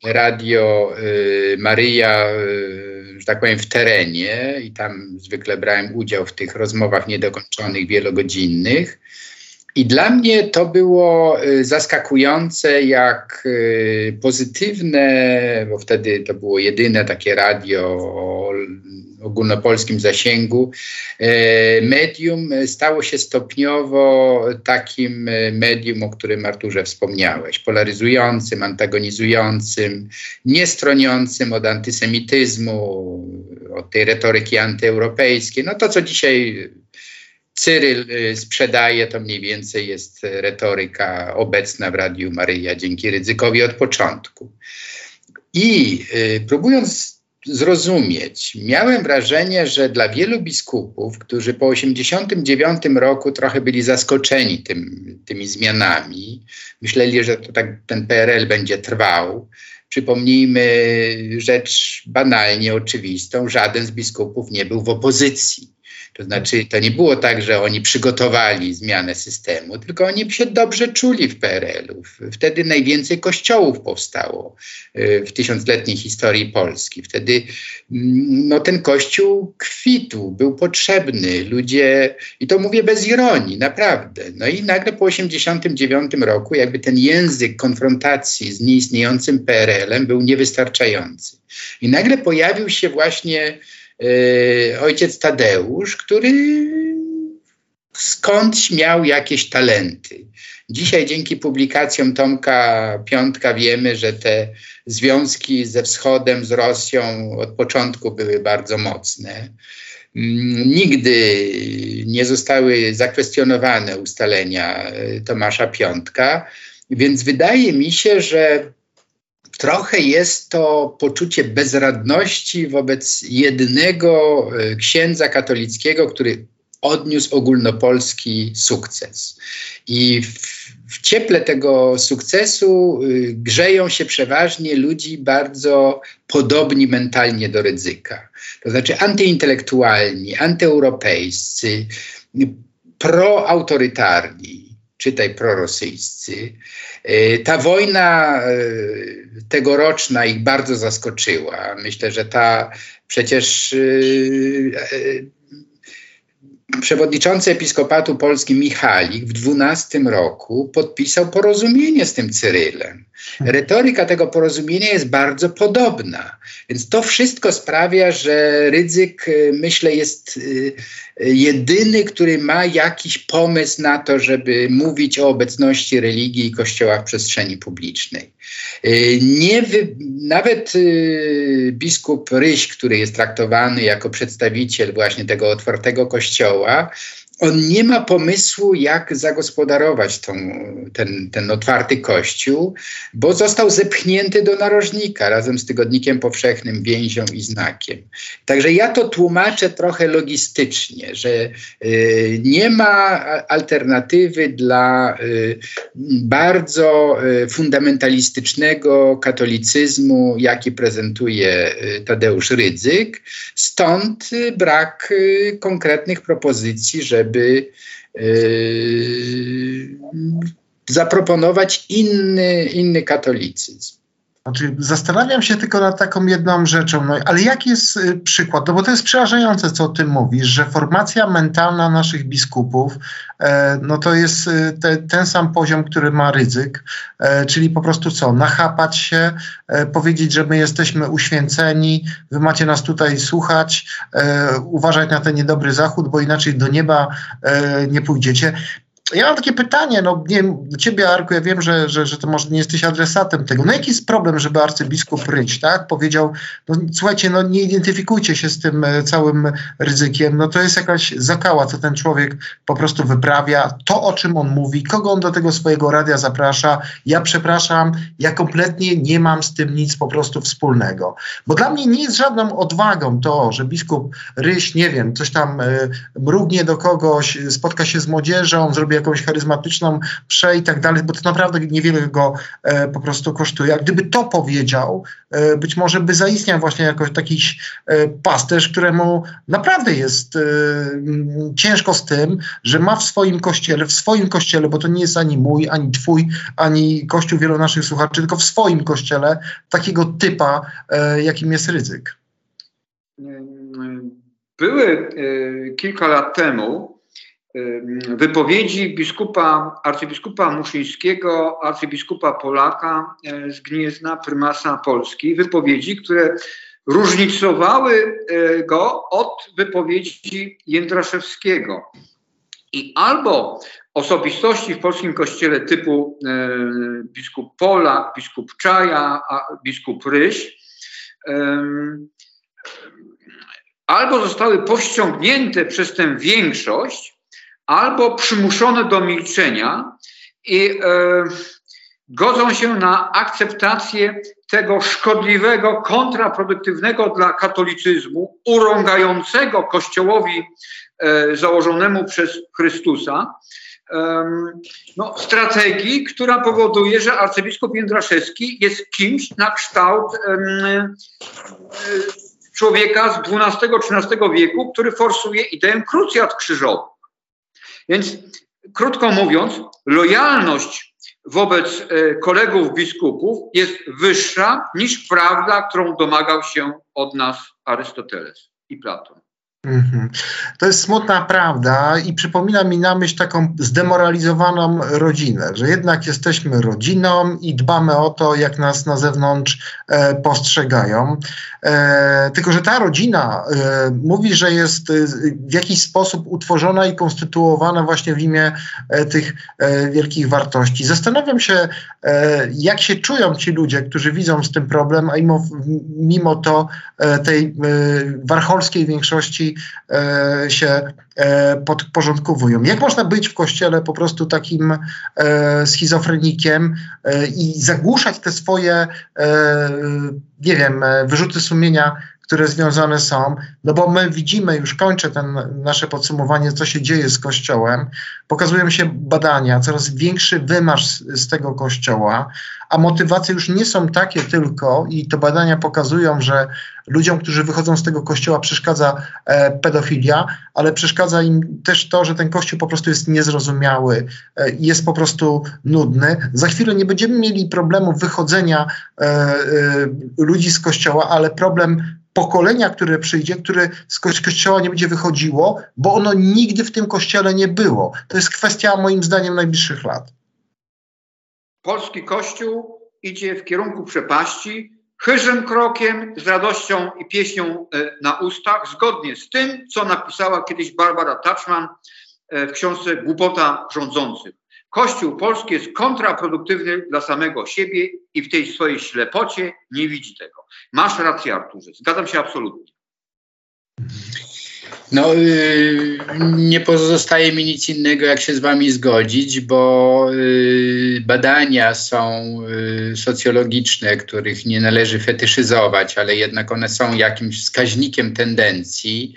Radio y, Maryja, y, że tak powiem, w terenie i tam zwykle brałem udział w tych rozmowach niedokończonych, wielogodzinnych. I dla mnie to było y, zaskakujące, jak pozytywne, bo wtedy to było jedyne takie radio o ogólnopolskim zasięgu, e, medium stało się stopniowo takim medium, o którym Arturze wspomniałeś, polaryzującym, antagonizującym, niestroniącym od antysemityzmu, od tej retoryki antyeuropejskiej. No to, co dzisiaj Cyryl e, sprzedaje, to mniej więcej jest retoryka obecna w Radiu Maryja dzięki ryzykowi od początku. I y, próbując zrozumieć. Miałem wrażenie, że dla wielu biskupów, którzy po 1989 roku trochę byli zaskoczeni tym, tymi zmianami, myśleli, że to tak, ten PRL będzie trwał. Przypomnijmy rzecz banalnie oczywistą: żaden z biskupów nie był w opozycji. To znaczy, to nie było tak, że oni przygotowali zmianę systemu, tylko oni się dobrze czuli w PRL-u. Wtedy najwięcej kościołów powstało y, w tysiącletniej historii Polski. Wtedy mm, no, ten kościół kwitł, był potrzebny. Ludzie, i to mówię bez ironii, naprawdę. No i nagle po 1989 roku, jakby ten język konfrontacji z nieistniejącym PRL-em był niewystarczający. I nagle pojawił się właśnie ojciec Tadeusz, który skądś miał jakieś talenty. Dzisiaj dzięki publikacjom Tomka Piątka wiemy, że te związki ze wschodem, z Rosją od początku były bardzo mocne. Mm, nigdy nie zostały zakwestionowane ustalenia e, Tomasza Piątka, więc wydaje mi się, że trochę jest to poczucie bezradności wobec jednego e, księdza katolickiego, który odniósł ogólnopolski sukces. I w, w cieple tego sukcesu y, grzeją się przeważnie ludzi bardzo podobni mentalnie do ryzyka. To znaczy antyintelektualni, antyeuropejscy, proautorytarni czytaj prorosyjscy. E, ta wojna e, tegoroczna ich bardzo zaskoczyła. Myślę, że ta przecież e, przewodniczący Episkopatu Polski Michalik w 12 roku podpisał porozumienie z tym Cyrylem. Retoryka tego porozumienia jest bardzo podobna. Więc to wszystko sprawia, że Rydzyk, y, myślę, jest jedyny, który ma jakiś pomysł na to, żeby mówić o obecności religii i kościoła w przestrzeni publicznej. Nie wy, nawet biskup Ryś, który jest traktowany jako przedstawiciel właśnie tego otwartego kościoła, on nie ma pomysłu, jak zagospodarować tą, ten, ten otwarty kościół, bo został zepchnięty do narożnika razem z tygodnikiem powszechnym, więzią i znakiem. Także ja to tłumaczę trochę logistycznie, że y, nie ma alternatywy dla y, bardzo y, fundamentalistycznego katolicyzmu, jaki prezentuje y, Tadeusz Rydzyk. Stąd brak y, konkretnych propozycji, żeby zaproponować inny, inny katolicyzm. Znaczy, zastanawiam się tylko nad taką jedną rzeczą, no, ale jaki jest y, przykład? No bo to jest przerażające, co o tym mówisz, że formacja mentalna naszych biskupów, e, no to jest y, te, ten sam poziom, który ma ryzyk, e, czyli po prostu co, nachapać się, e, powiedzieć, że my jesteśmy uświęceni, wy macie nas tutaj słuchać, e, uważać na ten niedobry zachód, bo inaczej do nieba e, nie pójdziecie. Ja mam takie pytanie, no nie wiem, do ciebie Arku, ja wiem, że, że, że to może nie jesteś adresatem tego. No jaki jest problem, żeby arcybiskup Ryć, tak, powiedział, no słuchajcie, no nie identyfikujcie się z tym e, całym ryzykiem, no to jest jakaś zakała, co ten człowiek po prostu wyprawia, to o czym on mówi, kogo on do tego swojego radia zaprasza. Ja przepraszam, ja kompletnie nie mam z tym nic po prostu wspólnego. Bo dla mnie nie jest żadną odwagą to, że biskup Ryś, nie wiem, coś tam y, mrugnie do kogoś, spotka się z młodzieżą, zrobi jakąś charyzmatyczną prze i tak dalej, bo to naprawdę niewiele go e, po prostu kosztuje. A gdyby to powiedział, e, być może by zaistniał właśnie jakoś taki e, pasterz, któremu naprawdę jest e, ciężko z tym, że ma w swoim kościele, w swoim kościele, bo to nie jest ani mój, ani twój, ani kościół wielu naszych słuchaczy, tylko w swoim kościele takiego typa, e, jakim jest ryzyk. Były e, kilka lat temu wypowiedzi biskupa, arcybiskupa Muszyńskiego, arcybiskupa Polaka e, z Gniezna, prymasa Polski, wypowiedzi, które różnicowały e, go od wypowiedzi Jędraszewskiego. I albo osobistości w polskim kościele typu e, biskup Polak, biskup Czaja, biskup Ryś, albo zostały powściągnięte przez tę większość, albo przymuszone do milczenia i e, godzą się na akceptację tego szkodliwego, kontraproduktywnego dla katolicyzmu, urągającego Kościołowi e, założonemu przez Chrystusa, no, strategii, która powoduje, że arcybiskup Jędraszewski jest kimś na kształt e, człowieka z XII-XIII wieku, który forsuje ideę krucjat krzyżowych. Więc krótko mówiąc, lojalność wobec e, kolegów biskupów jest wyższa niż prawda, którą domagał się od nas Arystoteles i Platon. Mhm. To jest smutna prawda i przypomina mi na myśl taką zdemoralizowaną rodzinę, że jednak jesteśmy rodziną i dbamy o to, jak nas na zewnątrz e, postrzegają. E, tylko, że ta rodzina e, mówi, że jest e, w jakiś sposób utworzona i konstytuowana właśnie w imię e, tych e, wielkich wartości. Zastanawiam się, jak się czują ci ludzie, którzy widzą z tym problem, a mimo, mimo to tej warcholskiej większości E, się e, podporządkowują. Jak można być w kościele po prostu takim e, schizofrenikiem i zagłuszać te swoje, nie wiem, wyrzuty sumienia, które związane są, no bo my widzimy, już kończę ten nasze podsumowanie, co się dzieje z Kościołem. Pokazują się badania, coraz większy wymarsz z, z tego Kościoła, a motywacje już nie są takie tylko, i to badania pokazują, że ludziom, którzy wychodzą z tego kościoła, przeszkadza e, pedofilia, ale przeszkadza im też to, że ten kościół po prostu jest niezrozumiały, e, jest po prostu nudny. Za chwilę nie będziemy mieli problemu wychodzenia e, e ludzi z kościoła, ale problem pokolenia, które przyjdzie, które z kościoła nie będzie wychodziło, bo ono nigdy w tym kościele nie było. To jest kwestia, moim zdaniem, najbliższych lat. Polski kościół idzie w kierunku przepaści, chyżym krokiem, z radością i pieśnią e, na ustach, zgodnie z tym, co napisała kiedyś Barbara Touchman e, w książce Głupota rządzących. Kościół polski jest kontraproduktywny dla samego siebie i w tej swojej ślepocie nie widzi tego. Masz rację, Arturze. Zgadzam się absolutnie. No, yy, nie pozostaje mi nic innego, jak się z Wami zgodzić, bo yy, badania są yy, socjologiczne, których nie należy fetyszyzować, ale jednak one są jakimś wskaźnikiem tendencji.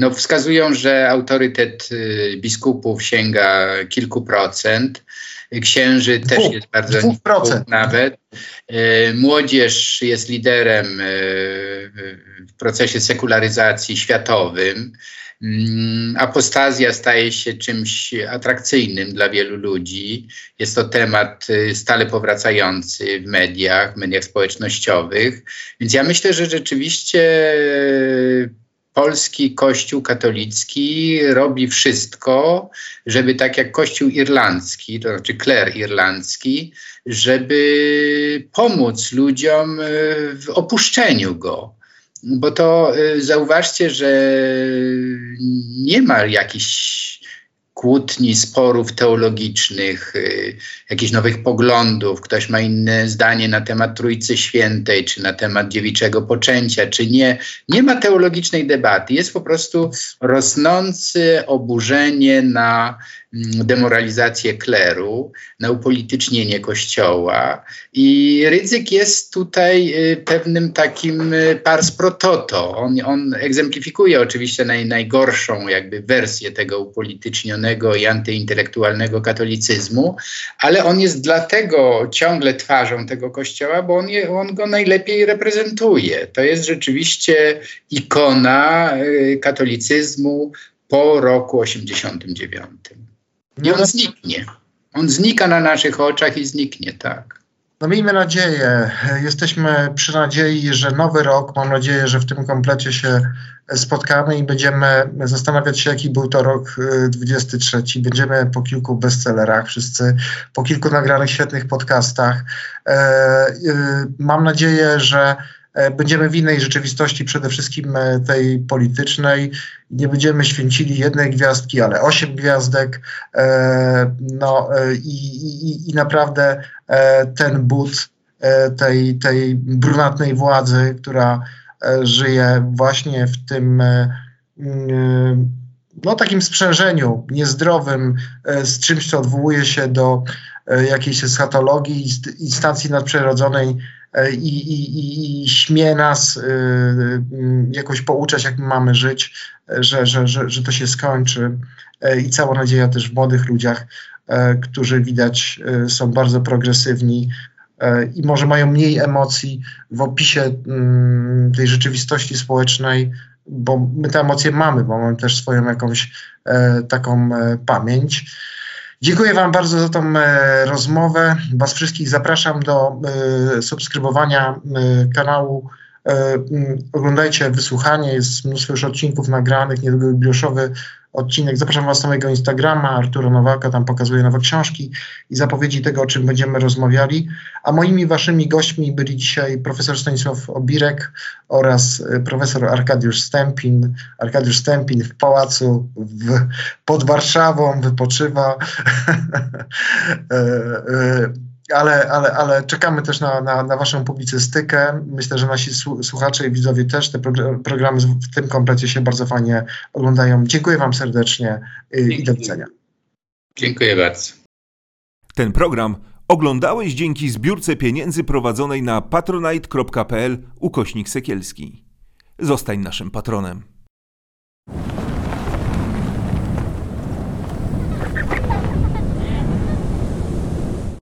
No, wskazują, że autorytet biskupów sięga kilku procent. Księży Dwóch, też jest bardzo dwóch procent. nawet. Młodzież jest liderem w procesie sekularyzacji światowym. Mm, apostazja staje się czymś atrakcyjnym dla wielu ludzi. Jest to temat y, stale powracający w mediach, w mediach społecznościowych. Więc ja myślę, że rzeczywiście polski Kościół katolicki robi wszystko, żeby tak jak Kościół irlandzki, to znaczy kler irlandzki, żeby pomóc ludziom y, w opuszczeniu go. Bo to y, zauważcie, że nie ma jakichś kłótni, sporów teologicznych, y, jakichś nowych poglądów, ktoś ma inne zdanie na temat Trójcy Świętej, czy na temat dziewiczego poczęcia, czy nie. Nie ma teologicznej debaty. Jest po prostu rosnące oburzenie na demoralizację kleru, na upolitycznienie kościoła i ryzyk jest tutaj y, pewnym takim y, pars pro toto. On, on egzemplifikuje oczywiście naj, najgorszą jakby wersję tego upolitycznionego i antyintelektualnego katolicyzmu, ale on jest dlatego ciągle twarzą tego kościoła, bo on, je, on go najlepiej reprezentuje. To jest rzeczywiście ikona y, katolicyzmu po roku 89. I on zniknie. On znika na naszych oczach i zniknie, tak. No miejmy nadzieję, jesteśmy przy nadziei, że nowy rok, mam nadzieję, że w tym komplecie się spotkamy i będziemy zastanawiać się, jaki był to rok 23. Y, będziemy po kilku bestsellerach, wszyscy po kilku nagranych świetnych podcastach. E, y, mam nadzieję, że będziemy w innej rzeczywistości, przede wszystkim e, tej politycznej. Nie będziemy święcili jednej gwiazdki, ale osiem gwiazdek. No i, i, i naprawdę ten but tej, tej brunatnej władzy, która E, żyje właśnie w tym e, mm, no, takim sprzężeniu niezdrowym e, z czymś, co odwołuje się do jakiejś eschatologii, instancji nadprzyrodzonej i, i, i śmie nas mm, jakoś pouczać, jak mamy żyć, że, że, że, że to się skończy. I cała nadzieja też w młodych ludziach, którzy widać są bardzo progresywni, E, i może mają mniej emocji w opisie mm, tej rzeczywistości społecznej, bo my te emocje mamy, bo mamy też swoją jakąś e, taką e, pamięć. Dziękuję Wam bardzo za tą rozmowę. Was wszystkich zapraszam do subskrybowania kanału. Oglądajcie wysłuchanie, jest mnóstwo już odcinków nagranych, niedługo jubileuszowy odcinek. Zapraszam Was na mojego Instagrama, Artura Nowaka, tam pokazuję nowe książki i zapowiedzi tego, o czym będziemy rozmawiali. A moimi Waszymi gośćmi byli dzisiaj profesor Stanisław Obirek oraz y, profesor Arkadiusz Stępin. Arkadiusz Stępin w pałacu w, pod Warszawą wypoczywa. Ale, ale, ale czekamy też na, na, na Waszą publicystykę. Myślę, że nasi słuchacze i widzowie też te programy w tym komplecie się bardzo fajnie oglądają. Dziękuję Wam serdecznie i do widzenia. Dziękuję bardzo. Ten program oglądałeś dzięki zbiórce pieniędzy prowadzonej na patronite.pl ukośnik sekielski. Zostań naszym patronem.